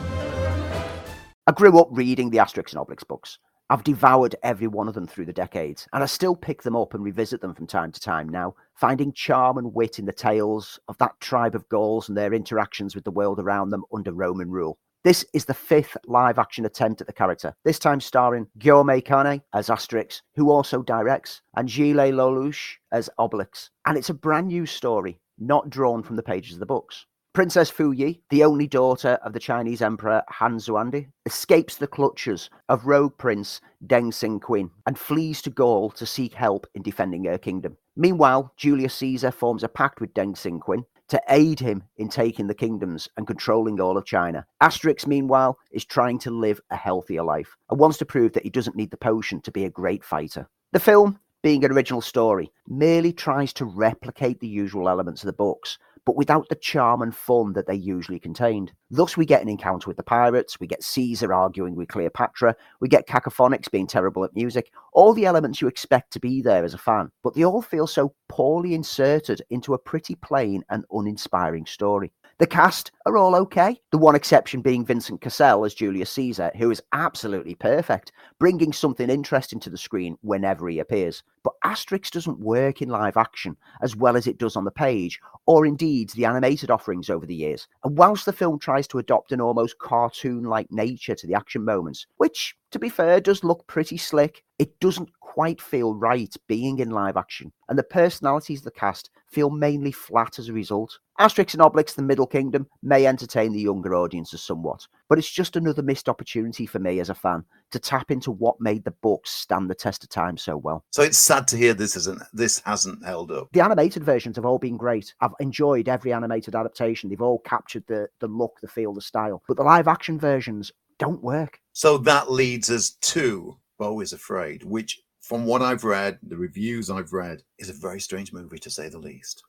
I grew up reading the Asterix and Obelix books. I've devoured every one of them through the decades, and I still pick them up and revisit them from time to time now, finding charm and wit in the tales of that tribe of Gauls and their interactions with the world around them under Roman rule. This is the fifth live action attempt at the character, this time starring Guillaume Canet as Asterix, who also directs, and Gilles Lellouche as Obelix. And it's a brand new story, not drawn from the pages of the books. Princess Fu Yi, the only daughter of the Chinese Emperor Han Xuandi, escapes the clutches of rogue prince Deng Xingqin and flees to Gaul to seek help in defending her kingdom. Meanwhile, Julius Caesar forms a pact with Deng Xingqin to aid him in taking the kingdoms and controlling all of China. Asterix, meanwhile, is trying to live a healthier life and wants to prove that he doesn't need the potion to be a great fighter. The film, being an original story, merely tries to replicate the usual elements of the books, but without the charm and fun that they usually contained. Thus, we get an encounter with the pirates, we get Caesar arguing with Cleopatra, we get Cacofonix being terrible at music, all the elements you expect to be there as a fan, but they all feel so poorly inserted into a pretty plain and uninspiring story. The cast are all okay, the one exception being Vincent Cassel as Julius Caesar, who is absolutely perfect, bringing something interesting to the screen whenever he appears. But Asterix doesn't work in live action as well as it does on the page, or indeed the animated offerings over the years. And whilst the film tries to adopt an almost cartoon like nature to the action moments, which, to be fair, does look pretty slick, it doesn't quite feel right being in live action, and the personalities of the cast feel mainly flat as a result. Asterix and Obelix, the Middle Kingdom, may entertain the younger audiences somewhat, but it's just another missed opportunity for me as a fan to tap into what made the books stand the test of time so well. So it's sad to hear this isn't this hasn't held up. The animated versions have all been great. I've enjoyed every animated adaptation. They've all captured the the look, the feel, the style. But the live action versions don't work. So that leads us to Beau is Afraid, which, from what I've read, the reviews I've read, is a very strange movie to say the least.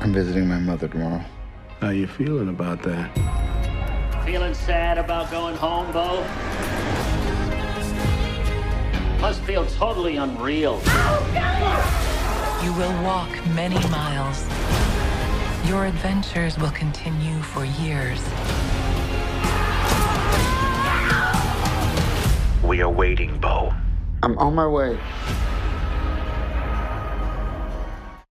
I'm visiting my mother tomorrow. How are you feeling about that? Feeling sad about going home, Beau? Must feel totally unreal. You will walk many miles. Your adventures will continue for years. We are waiting, Beau. I'm on my way.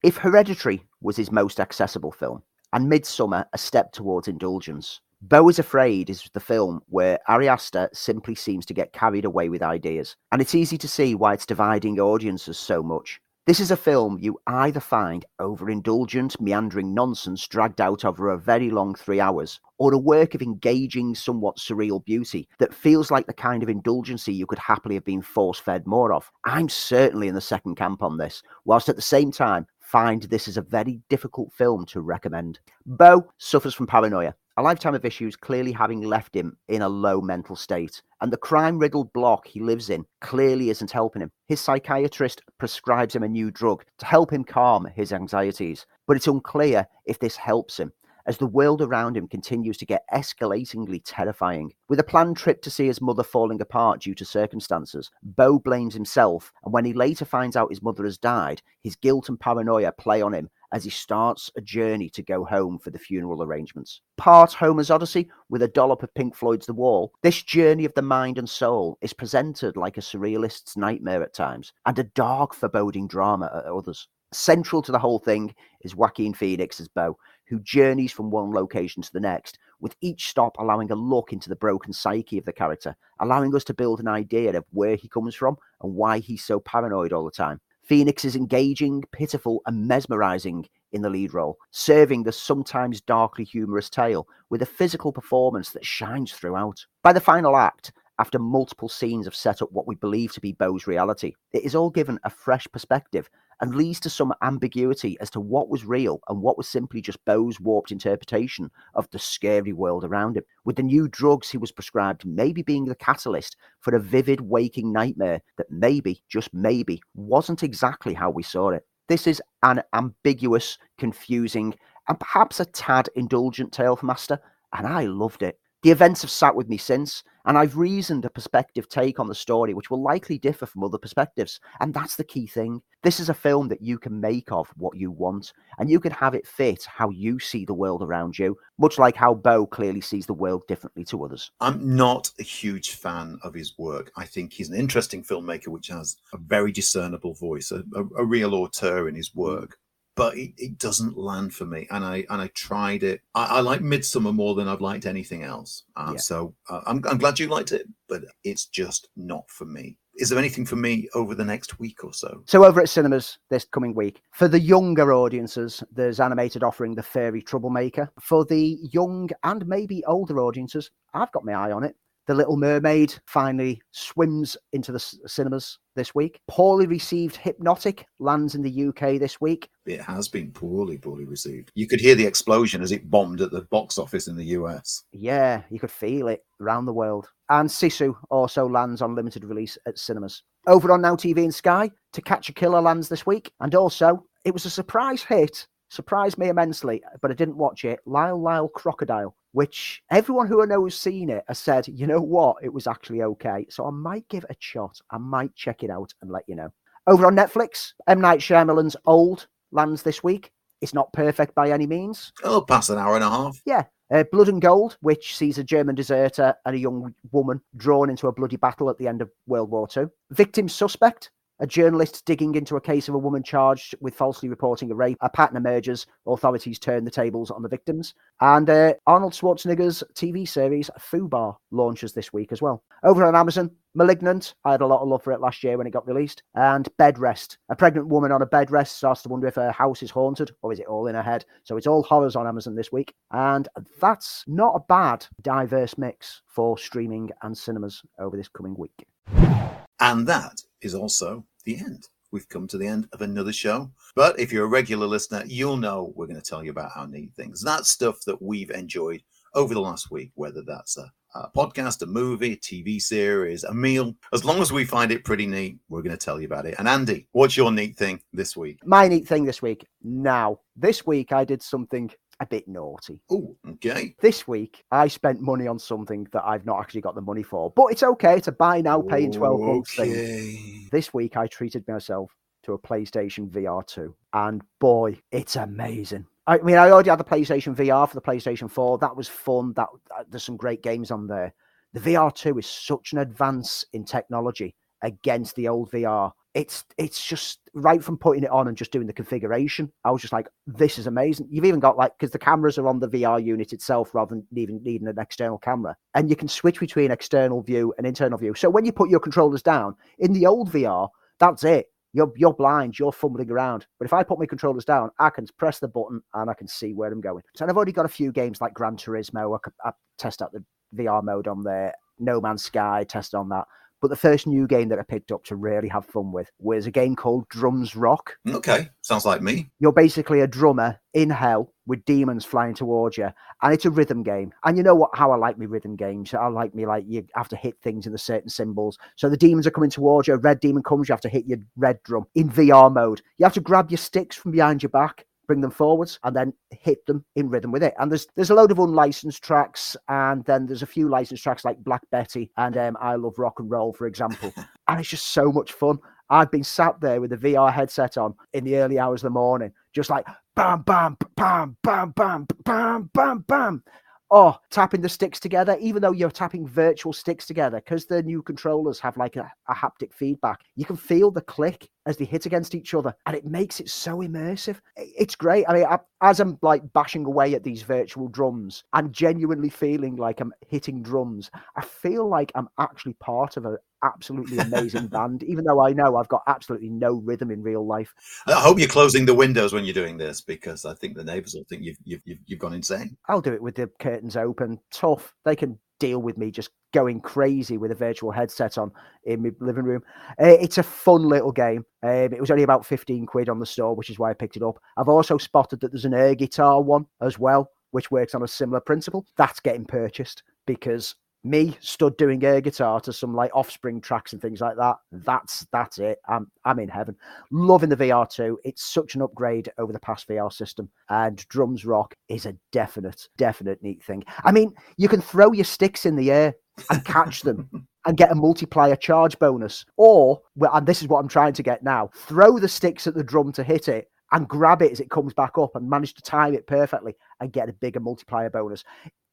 If Hereditary was his most accessible film, and Midsommar a step towards indulgence, Beau is Afraid is the film where Ari Aster simply seems to get carried away with ideas, and it's easy to see why it's dividing audiences so much. This is a film you either find overindulgent, meandering nonsense dragged out over a very long three hours, or a work of engaging, somewhat surreal beauty that feels like the kind of indulgency you could happily have been force fed more of. I'm certainly in the second camp on this, whilst at the same time find this is a very difficult film to recommend. Beau suffers from paranoia, a lifetime of issues clearly having left him in a low mental state, and the crime riddled block he lives in clearly isn't helping him. His psychiatrist prescribes him a new drug to help him calm his anxieties, but it's unclear if this helps him. As the world around him continues to get escalatingly terrifying. With a planned trip to see his mother falling apart due to circumstances, Beau blames himself, and when he later finds out his mother has died, his guilt and paranoia play on him as he starts a journey to go home for the funeral arrangements. Part Homer's Odyssey with a dollop of Pink Floyd's The Wall, this journey of the mind and soul is presented like a surrealist's nightmare at times, and a dark, foreboding drama at others. Central to the whole thing is Joaquin Phoenix as Beau, who journeys from one location to the next, with each stop allowing a look into the broken psyche of the character, allowing us to build an idea of where he comes from and why he's so paranoid all the time. Phoenix is engaging, pitiful, and mesmerizing in the lead role, serving the sometimes darkly humorous tale with a physical performance that shines throughout. By the final act, after multiple scenes have set up what we believe to be Beau's reality. It is all given a fresh perspective and leads to some ambiguity as to what was real and what was simply just Beau's warped interpretation of the scary world around him. With the new drugs he was prescribed maybe being the catalyst for a vivid waking nightmare that maybe, just maybe, wasn't exactly how we saw it. This is an ambiguous, confusing, and perhaps a tad indulgent tale for Master, and I loved it. The events have sat with me since, and I've reasoned a perspective take on the story which will likely differ from other perspectives. And that's the key thing. This is a film that you can make of what you want, and you can have it fit how you see the world around you, much like how Beau clearly sees the world differently to others. I'm not a huge fan of his work. I think he's an interesting filmmaker which has a very discernible voice, a, a, a real auteur in his work but it, it, doesn't land for me. And I and I tried it. I, I like Midsommar more than I've liked anything else. Uh, yeah. So uh, I'm I'm glad you liked it, but it's just not for me. Is there anything for me over the next week or so? So over at cinemas this coming week, for the younger audiences, there's animated offering The Fairy Troublemaker. For the young and maybe older audiences, I've got my eye on it. The Little Mermaid finally swims into the cinemas this week. Poorly received Hypnotic lands in the UK this week. It has been poorly, poorly received. You could hear the explosion as it bombed at the box office in the US. Yeah, you could feel it around the world. And Sisu also lands on limited release at cinemas. Over on Now TV and Sky, To Catch a Killer lands this week. And also, it was a surprise hit surprised me immensely, but I didn't watch it. Lyle Lyle Crocodile, which everyone who I know has seen it has said, you know what, it was actually okay. So I might give it a shot. I might check it out and let you know. Over on Netflix, M. Night Shyamalan's Old lands this week. It's not perfect by any means. Oh, past an hour and a half. Yeah. Uh, Blood and Gold, which sees a German deserter and a young woman drawn into a bloody battle at the end of World War II. Victim Suspect, a journalist digging into a case of a woman charged with falsely reporting a rape. A pattern emerges. Authorities turn the tables on the victims. And uh, Arnold Schwarzenegger's TV series Fubar launches this week as well. Over on Amazon, Malignant. I had a lot of love for it last year when it got released. And Bed Rest. A pregnant woman on a bed rest starts to wonder if her house is haunted or is it all in her head. So it's all horrors on Amazon this week. And that's not a bad diverse mix for streaming and cinemas over this coming week. And that is also the end. We've come to the end of another show. But if you're a regular listener, you'll know we're going to tell you about our neat things. That's stuff that we've enjoyed over the last week, whether that's a, a podcast, a movie, a TV series, a meal. As long as we find it pretty neat, we're going to tell you about it. And Andy, what's your neat thing this week? My neat thing this week. Now, this week I did something a bit naughty. Oh, okay. This week, I spent money on something that I've not actually got the money for, but it's okay. It's a buy now, pay in 12 months okay. thing. This week, I treated myself to a PlayStation VR 2, and boy, it's amazing. I mean, I already had the PlayStation VR for the PlayStation 4. That was fun. That uh, there's some great games on there. The VR 2 is such an advance in technology against the old VR it's it's just right from putting it on and just doing the configuration. I was just like, this is amazing. You've even got like because the cameras are on the VR unit itself rather than even needing an external camera, and you can switch between external view and internal view. So when you put your controllers down in the old VR, that's it. You're you're blind. You're fumbling around. But if I put my controllers down, I can press the button and I can see where I'm going. So I've already got a few games like Gran Turismo. I, I test out the VR mode on there. No Man's Sky, test on that. But the first new game that I picked up to really have fun with was a game called Drums Rock. Okay, sounds like me. You're basically a drummer in hell with demons flying towards you, and it's a rhythm game. And you know what? How I like me rhythm games. I like me like you have to hit things in the certain symbols. So the demons are coming towards you. A red demon comes, you have to hit your red drum in VR mode. You have to grab your sticks from behind your back bring them forwards and then hit them in rhythm with it. And there's there's a load of unlicensed tracks, and then there's a few licensed tracks like Black Betty and um, I Love Rock and Roll, for example. [LAUGHS] and it's just so much fun. I've been sat there with a VR headset on in the early hours of the morning, just like bam, bam, bam, bam, bam, bam, bam, bam oh, tapping the sticks together, even though you're tapping virtual sticks together, because the new controllers have like a, a, haptic feedback, you can feel the click as they hit against each other, and it makes it so immersive. It's great. I mean, I, as I'm like bashing away at these virtual drums, I'm genuinely feeling like I'm hitting drums. I feel like I'm actually part of a, absolutely amazing [LAUGHS] band, even though I know I've got absolutely no rhythm in real life. I hope you're closing the windows when you're doing this because I think the neighbours will think you've, you've, you've gone insane. I'll do it with the curtains open. Tough. They can deal with me just going crazy with a virtual headset on in my living room. Uh, it's a fun little game. Um, it was only about 15 quid on the store, which is why I picked it up. I've also spotted that there's an air guitar one as well, which works on a similar principle. That's getting purchased because me stood doing air guitar to some like offspring tracks and things like that that's that's it. I'm i'm in heaven. Loving the vr2 it's such an upgrade over the past vr system. And drums rock is a definite definite neat thing. I mean you can throw your sticks in the air and catch them [LAUGHS] and get a multiplier charge bonus. Or and this is what i'm trying to get now throw the sticks at the drum to hit it and grab it as it comes back up and manage to time it perfectly and get a bigger multiplier bonus.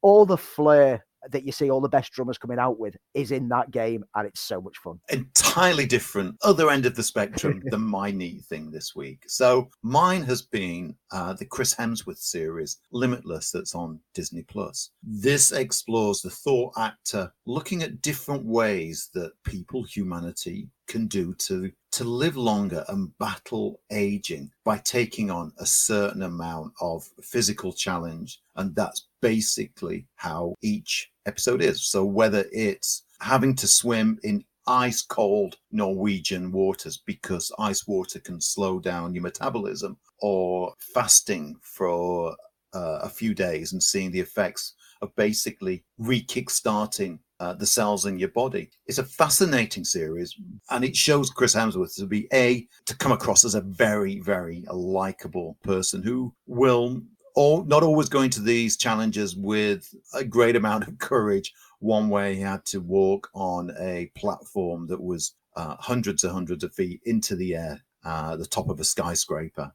All the flair that you see all the best drummers coming out with is in that game, and it's so much fun. Entirely different, other end of the spectrum [LAUGHS] than my neat thing this week. So mine has been uh, the Chris Hemsworth series, Limitless, that's on Disney Plus. This explores the Thor actor looking at different ways that people, humanity, can do to to live longer and battle aging by taking on a certain amount of physical challenge and that's basically how each episode is so whether it's having to swim in ice cold Norwegian waters because ice water can slow down your metabolism or fasting for uh, a few days and seeing the effects of basically re-kickstarting uh, the cells in your body. It's a fascinating series, and it shows Chris Hemsworth to be a to come across as a very, very likable person who will all not always going to these challenges with a great amount of courage. One way he had to walk on a platform that was uh, hundreds and hundreds of feet into the air, uh, the top of a skyscraper.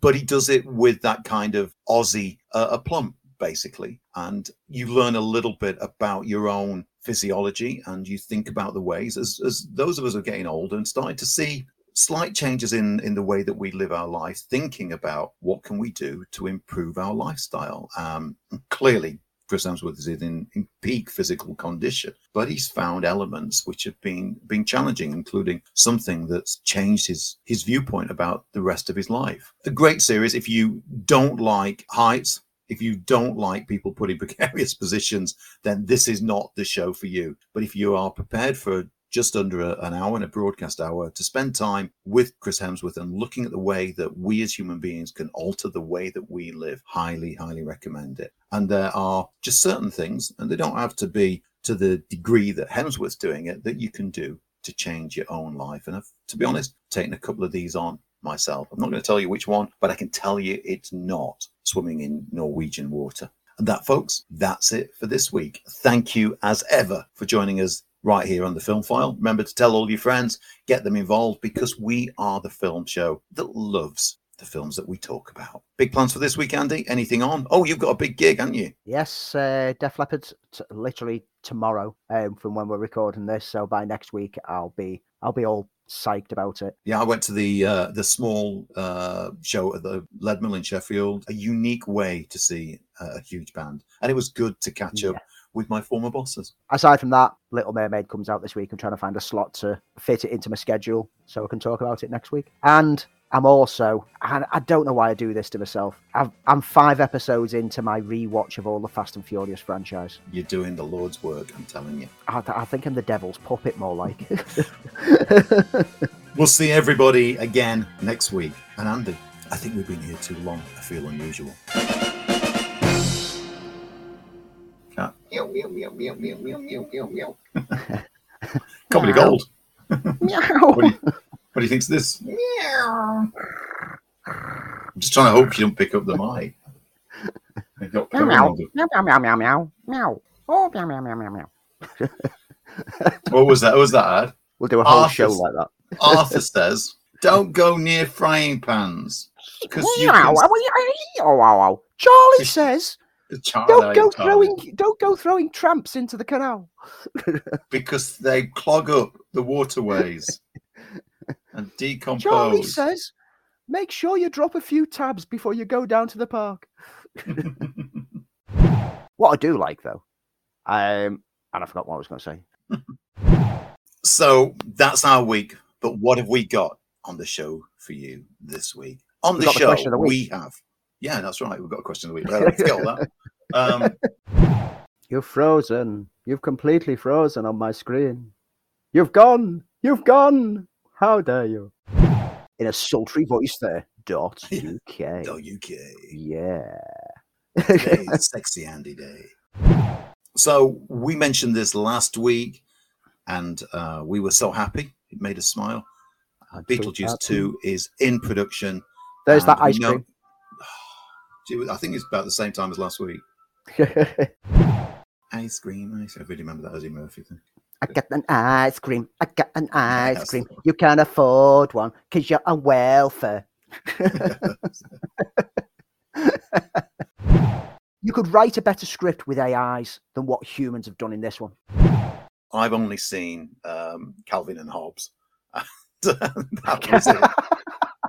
But he does it with that kind of Aussie uh, aplomb, basically. And you learn a little bit about your own physiology and you think about the ways as, as those of us are getting older and starting to see slight changes in in the way that we live our life thinking about what can we do to improve our lifestyle um, clearly Chris Hemsworth is in, in peak physical condition, but he's found elements which have been been challenging, including something that's changed his his viewpoint about the rest of his life. A great series. If you don't like heights, if you don't like people put in [LAUGHS] precarious positions, then this is not the show for you. But if you are prepared for just under a, an hour and a broadcast hour to spend time with Chris Hemsworth and looking at the way that we as human beings can alter the way that we live, highly, highly recommend it. And there are just certain things, and they don't have to be to the degree that Hemsworth's doing it, that you can do to change your own life. And I've, to be honest, taken a couple of these on myself. I'm not going to tell you which one, but I can tell you it's not swimming in Norwegian water. And that, folks, that's it for this week. Thank you, as ever, for joining us right here on the Film File. Remember to tell all your friends, get them involved, because we are the film show that loves the films that we talk about. Big plans for this week, Andy? Anything on? Oh, you've got a big gig, haven't you? Yes, uh, Def Leppard t- literally tomorrow um, from when we're recording this. So by next week, I'll be I'll be all psyched about it. Yeah, I went to the uh, the small uh, show at the Leadmill in Sheffield. A unique way to see a huge band, and it was good to catch yeah. up with my former bosses. Aside from that, Little Mermaid comes out this week. I'm trying to find a slot to fit it into my schedule so I can talk about it next week. And I'm also, and I don't know why I do this to myself. i am five episodes into my rewatch of all the Fast and Furious franchise. You're doing the Lord's work, I'm telling you. I, I think I'm the devil's puppet, more like. [LAUGHS] we'll see everybody again next week. And Andy, I think we've been here too long. I feel unusual. Comedy gold. Meow. What do you think of this? Meow. I'm just trying to hope you don't pick up the mic. Meow, meow, meow, meow, meow, meow, meow. Oh, meow, meow, meow, meow, meow. what was that? What was that ad? We'll do a whole Arthur, show like that. Arthur says, "Don't go near frying pans." Because you can... oh, oh, oh. Charlie says, "Don't go throwing, don't go throwing tramps into the canal." [LAUGHS] because they clog up the waterways and [LAUGHS] decompose. Charlie says, make sure you drop a few tabs before you go down to the park. [LAUGHS] what I do like, though, um, and I forgot what I was going to say. so that's our week. But what have we got on the show for you this week? On the show, the we have. Yeah, that's right. We've got a question of the week. Let's get all that. Um, [LAUGHS] you're frozen. You've completely frozen on my screen. You've gone. You've gone. How dare you? In a sultry voice there. Dot [LAUGHS] UK. Dot UK. Yeah. [LAUGHS] Sexy Andy Day. So we mentioned this last week, and uh, we were so happy. It made us smile. Uh, Beetlejuice 2 is in production. There's that ice know- I think it's about the same time as last week. [LAUGHS] Ice cream, ice. I really remember that Eddie Murphy thing. I got an ice cream. I got an ice cream. You can't afford one because you're on welfare. [LAUGHS] you could write a better script with AIs than what humans have done in this one. I've only seen um, Calvin and Hobbes. [LAUGHS] that was it.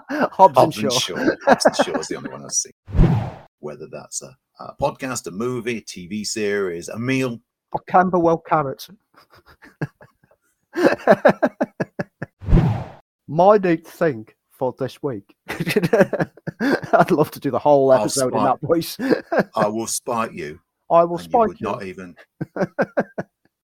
Hobbs, Hobbs and Shaw. Shaw. Hobbs and Shaw is the only one I've seen. Whether that's a, a podcast, a movie, TV series, a meal. Or Camberwell carrots. [LAUGHS] My neat thing for this week. [LAUGHS] I'd love to do the whole episode in that voice. I will spite you. [LAUGHS] I will and you would you. not even